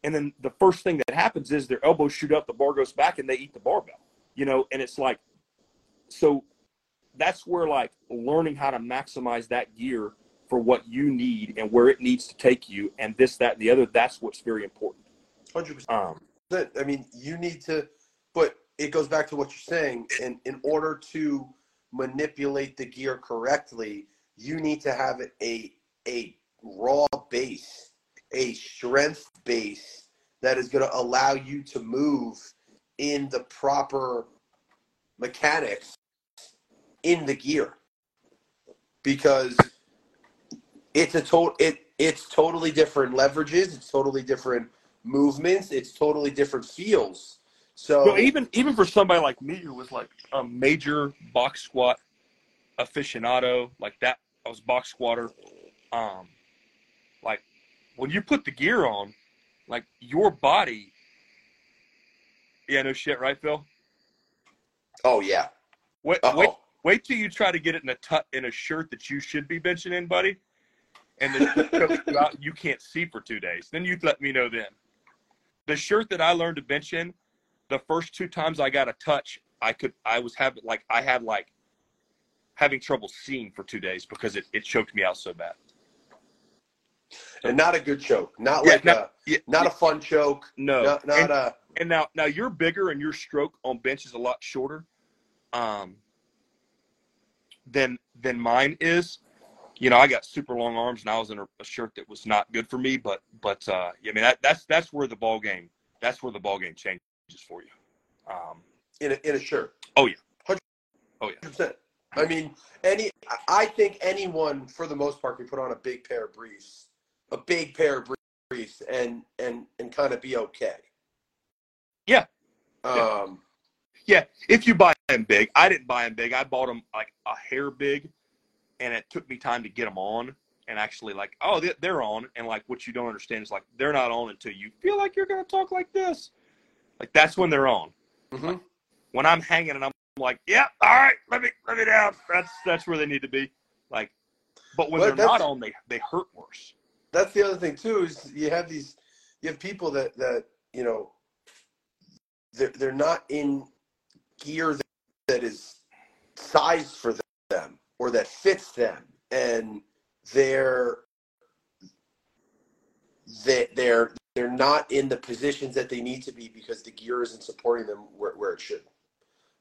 and then the first thing that happens is their elbows shoot up the bar goes back and they eat the barbell you know? And it's like so that's where like learning how to maximize that gear for what you need and where it needs to take you and this that and the other that's what's very important Hundred um percent. I mean, you need to, but it goes back to what you're saying. In in order to manipulate the gear correctly, you need to have a a raw base, a strength base that is going to allow you to move in the proper mechanics in the gear because it's a total it it's totally different leverages it's totally different movements it's totally different feels so Well, even even for somebody like me who was like a major box squat aficionado, like that, I was box squatter. Um, like when you put the gear on, like your body. Yeah, no shit, right, Phil? oh yeah Wait, wait, wait till you try to get it in a tut in a shirt that you should be benching in, buddy, and the you out, you can't see for two days. Then you let me know. Then the shirt that I learned to bench in, the first two times I got a touch, I could I was having like I had like having trouble seeing for two days because it, it choked me out so bad. and not a good choke not Yeah, like no- a Yeah, not a fun choke no, not, not and, a and now now you're bigger and your stroke on bench is a lot shorter, um, than than mine is. You know, I got super long arms and I was in a, a shirt that was not good for me, but but uh, I mean that, that's that's where the ball game that's where the ball game changes for you. Um, in a, in a shirt Oh, yeah. hundred. Oh, yeah. percent I mean, any. I think anyone, for the most part, can put on a big pair of briefs, a big pair of briefs, and and and kind of be okay. Yeah. Um. Yeah, if you buy them big, I didn't buy them big. I bought them like a hair big, and it took me time to get them on and actually like, oh, they- they're on. And like, what you don't understand is like they're not on until you feel like you're gonna talk like this. Like that's when they're on. mhm. When I'm hanging and I'm like, yeah, all right, let me let me down. That's that's where they need to be. Like, but when Well, they're not on, they they hurt worse. That's the other thing too. Is you have these, you have people that that you know, they're they're not in gear that, that is sized for them or that fits them, and they're they they're they're not in the positions that they need to be because the gear isn't supporting them where, where it should.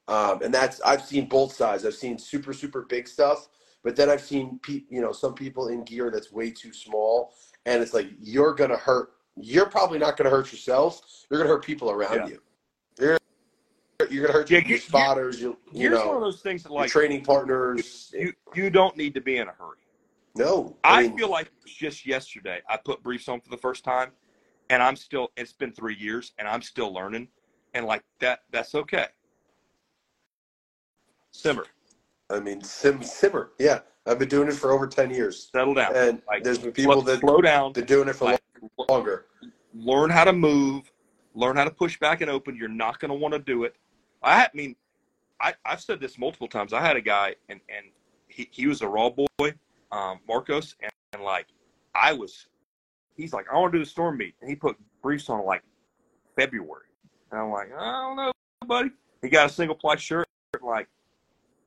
Um, and that's I've seen both sides. I've seen super super big stuff, but then I've seen pe- you know some people in gear that's way too small, and it's like you're gonna hurt. You're probably not gonna hurt yourself. You're gonna hurt people around Yeah. you. You're gonna hurt Yeah, your spotters. You you Here's one of those things that like training partners. you you don't need to be in a hurry. no, I, mean, feel like just yesterday I put briefs on for the first time, and I'm still. It's been three years, and I'm still learning, and like that. That's okay. Simmer, I mean sim, simmer. Yeah, I've been doing it for over ten years, settle down. and Like, there's been people that slow down. they're doing it for Like, longer. learn how to move, learn how to push back and open. You're not going to want to do it. I mean, I, I've said this multiple times. I had a guy, and and he, he was a raw boy, um, Marcos, and, and like I was, he's like, I want to do the storm meet, and he put briefs on like February, and I'm like, I don't know, buddy. He got a single ply shirt, like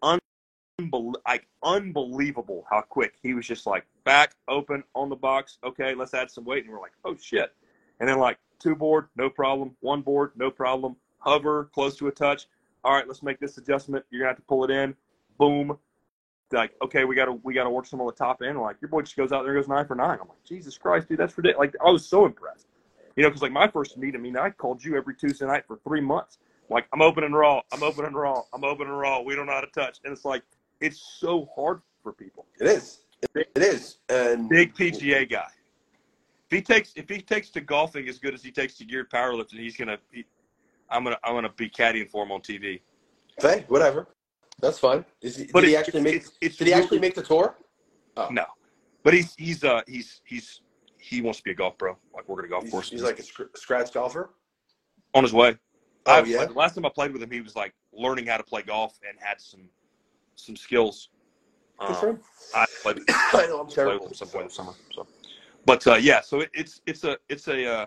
unbel- like unbelievable how quick he was just like back open on the box. Okay, let's add some weight, and we're like, oh shit. And then like two board, no problem. One board, no problem. Hover close to a touch. All right, let's make this adjustment. You're gonna have to pull it in. Boom. Like, okay, we gotta we gotta work some on the top end. Like your boy just goes out there and goes nine for nine. I'm like, Jesus Christ, dude, that's ridiculous. Like I was so impressed. You know, because like my first meet, I mean, I called you every Tuesday night for three months. Like I'm opening raw, I'm opening raw, I'm opening raw. We don't know how to touch, and it's like it's so hard for people. It is. It, it is. And Big PGA guy. If he takes if he takes to golfing as good as he takes to geared powerlifting, he's gonna. He, I'm gonna I'm gonna be caddying for him on TV. Hey, whatever. That's fine. Is he, But did he actually make? it's- it's did he actually make the tour? No, but he's he's uh he's he's he wants to be a golf pro. Like we're gonna golf He's, course. he's like a scr- scratch golfer. on his way. Oh I've- yeah. like, the last time I played with him, he was like learning how to play golf and had some some skills. Um. I played with I know I'm with terrible. him some point this summer. So, but uh, yeah, so it, it's it's a it's a uh,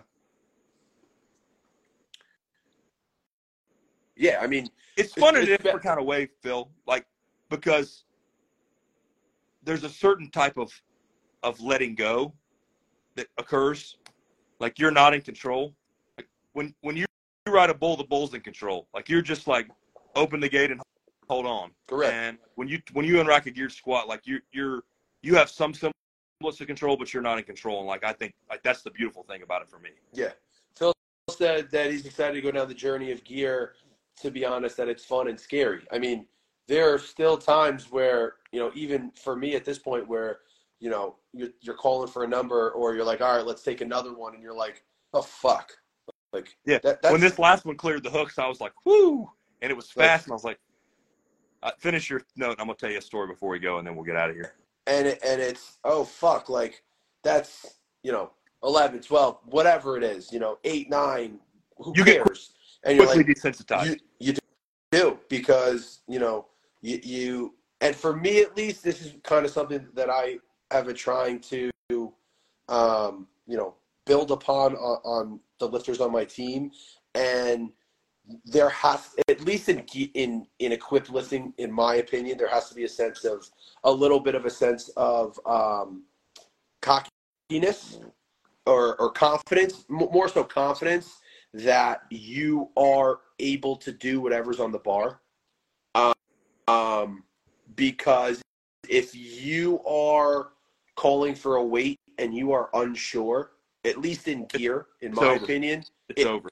Yeah, I mean, it's fun in a different kind of way, Phil. Like because there's a certain type of of letting go that occurs. Like you're not in control. Like when when you ride a bull, the bull's in control. Like you're just like open the gate and hold on. correct. And when you when you unrack a geared squat, like you you're you have some semblance of control, but you're not in control. And like I think like that's the beautiful thing about it for me. Yeah. Phil said that he's excited to go down the journey of gear. To be honest, that it's fun and scary. I mean, there are still times where you know, even for me at this point, where you know you're, you're calling for a number, or you're like, all right, let's take another one, and you're like, oh fuck, like Yeah, that, that's, when this last one cleared the hooks, I was like, whoo, and it was Like- fast, and I was like, uh, finish your note. I'm gonna tell you a story before we go, and then we'll get out of here. and it, and it's oh fuck, like that's you know 11, 12, whatever it is, you know, eight, nine, who You get cares? And you're Quickly like, desensitized. you you do because you know you, you and for me at least this is kind of something that i have been trying to um, you know build upon on, on the lifters on my team and there has at least in in in equipped lifting in my opinion there has to be a sense of a little bit of a sense of um, cockiness or, or confidence more so confidence that you are able to do whatever's on the bar. Um, um, because if you are calling for a weight and you are unsure, at least in gear, in It's my over. opinion, it's it- over.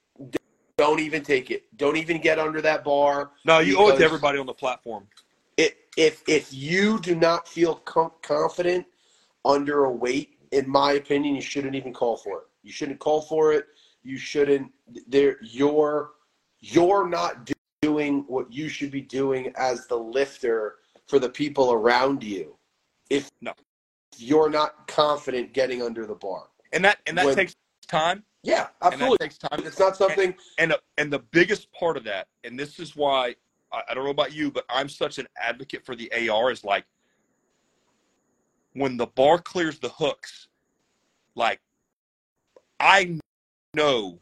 don't even take it. Don't even get under that bar. No, you owe it to everybody on the platform. It, if if you do not feel com- confident under a weight, in my opinion, you shouldn't even call for it. You shouldn't call for it. You shouldn't. There, you're you're not doing what you should be doing as the lifter for the people around you. If No. you're not confident getting under the bar, And that and that When- takes time. yeah, And absolutely. that takes time. It's not something. and and the biggest part of that, and this is why I, I don't know about you, but I'm such an advocate for the AR is like when the bar clears the hooks, like I know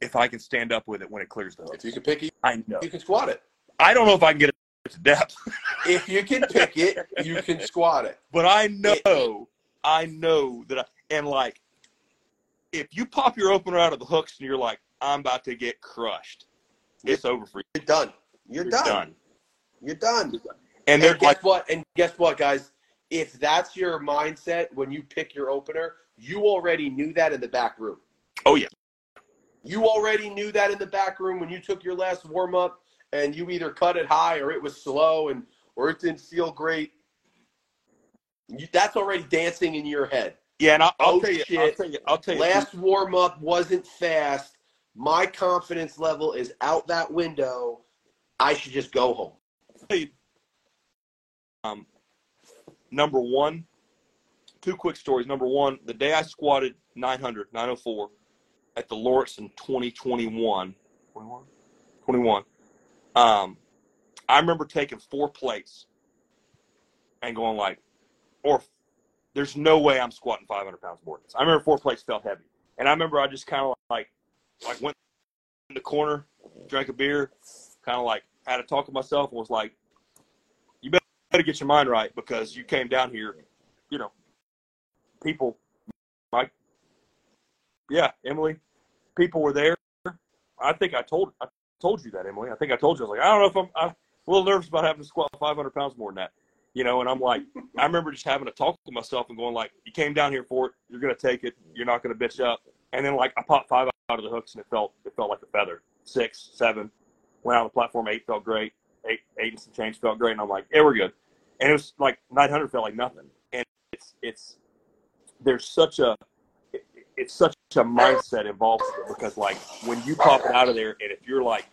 if I can stand up with it when it clears the If you can pick it, I know. you can squat it. I don't know if I can get it to depth, If you can pick it, you can squat it. but I know, I know that I and like if you pop your opener out of the hooks and you're like, I'm about to get crushed, it's over for you. You're done. You're, You're done. done. You're done. And And, they're guess like, what? And guess what, guys? If that's your mindset when you pick your opener, you already knew that in the back room. oh yeah. You already knew that in the back room when you took your last warm up and you either cut it high or it was slow and or it didn't feel great. You, that's already dancing in your head. Yeah, and I'll, I'll Oh, tell you, I'll tell you, I'll tell you. Last warm up wasn't fast. My confidence level is out that window. I should just go home. you, um, number one, two quick stories. Number one, the day I squatted 900, 904 at the Lawrence in 2021, 21, 21, um, I remember taking four plates and going like, or there's no way I'm squatting 500 pounds more than this. I remember four plates felt heavy. And I remember I just kind of like, like went in the corner, drank a beer, kind of like had a talk with myself and was like, you better better get your mind right because you came down here, you know, people, Mike, yeah, Emily, people were there. I think I told I told you that, Emily. I think I told you I was like, I don't know if I'm, I'm a little nervous about having to squat 500 pounds more than that, you know. And I'm like, I remember just having to talk to myself and going like, you came down here for it, you're gonna take it, you're not gonna bitch up. And then like I popped five out of the hooks and it felt it felt like a feather. Six, seven, went out on the platform. Eight felt great. Eight, eight and some change felt great. And I'm like, yeah, we're good. And it was like 900 felt like nothing. And it's it's there's such a it's such a mindset involved because like when you pop it out of there, and if you're like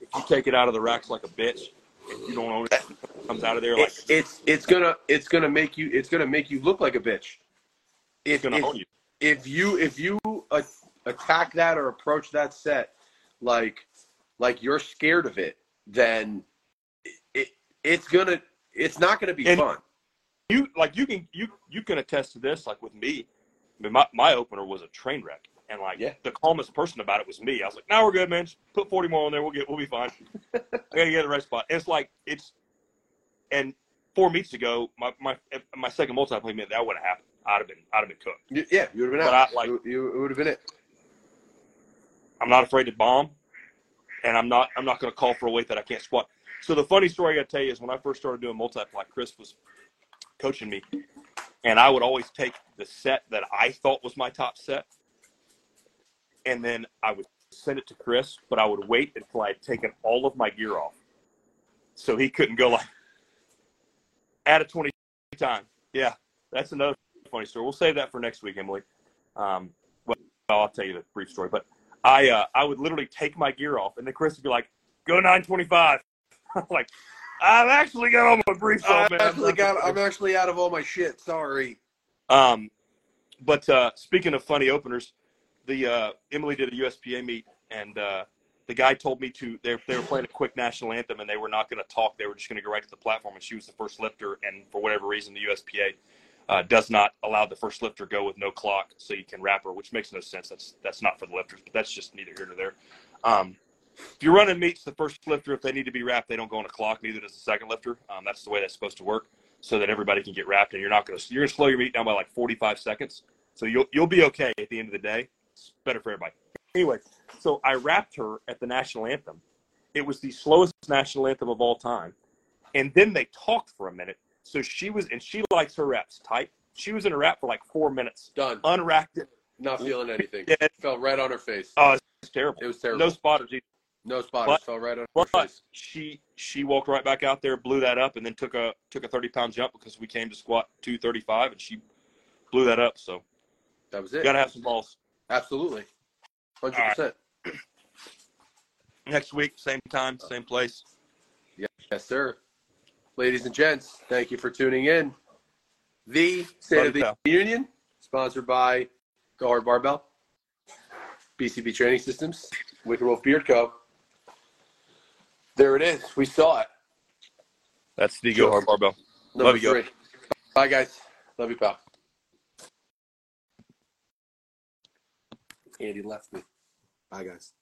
if you take it out of the racks like a bitch, if you don't own it, it comes out of there like It's it's it's gonna it's gonna make you it's gonna make you look like a bitch. it's If gonna if, own you. if you if you a- attack that or approach that set like like you're scared of it, then it, it it's gonna it's not gonna be And- fun. you like you can you you can attest to this like with me I mean, my, my opener was a train wreck. And like Yeah. the calmest person about it was me. I was like now we're good man. Just put 40 more on there. We'll get we'll be fine. I gotta get the right spot. And it's like it's and four meets ago my my my second multi-ply meet that would have happened. I'd have been i'd have been cooked. Yeah, you would have been But out. I, like- you, you, it would have been it. i'm not afraid to bomb and i'm not i'm not gonna call for a weight that i can't squat. So the funny story i gotta tell you is when i first started doing multi-ply chris was coaching me and I would always take the set that I thought was my top set, and then I would send it to Chris, but I would wait until I had taken all of my gear off, so he couldn't go like at a twenty time. Yeah, that's another funny story. We'll save that for next week, Emily. Um, well, I'll tell you the brief story, but I uh, I would literally take my gear off, and then Chris would be like, "Go 925." I'm like, I've actually got all my briefs off, man. actually got. I'm actually out of all my shit. Sorry. Um, but uh, speaking of funny openers, the uh, Emily did a USPA meet, and uh, the guy told me to. They they were playing a quick national anthem, and they were not going to talk. They were just going to go right to the platform. And she was the first lifter, and for whatever reason, the USPA uh, does not allow the first lifter go with no clock, so you can wrap her, which makes no sense. That's that's not for the lifters, but that's just neither here nor there. Um, if you're running meets, the first lifter, if they need to be wrapped, they don't go on a clock. Neither does the second lifter. Um, that's the way that's supposed to work, so that everybody can get wrapped, and you're not going to you're going to slow your meet down by like 45 seconds. So you'll you'll be okay at the end of the day. It's better for everybody. Anyway, so I wrapped her at the national anthem. It was the slowest national anthem of all time, and then they talked for a minute. So she was, and she likes her wraps tight. She was in a wrap for like four minutes, Done. unwrapped it. Not feeling anything. Yeah. Fell right on her face. Oh, it's terrible. It was terrible. No spotters either. No spotters. But- Fell right on But face. she she walked right back out there, blew that up, and then took a took a thirty pound jump because we came to squat two thirty five, and she blew that up. So That was you it. gotta have some balls. Absolutely. Hundred right. percent. Next week, same time, same place. Yes, sir. Ladies and gents, thank you for tuning in. The State of the Love Union, sponsored by Go Hard Barbell, BCB Training Systems, Wicked Wolf Beard Co. There it is. We saw it. That's the Sure. Go Hard Barbell. Number Love you, Go. Bye, guys. Love you, pal. Andy left me. Bye, guys.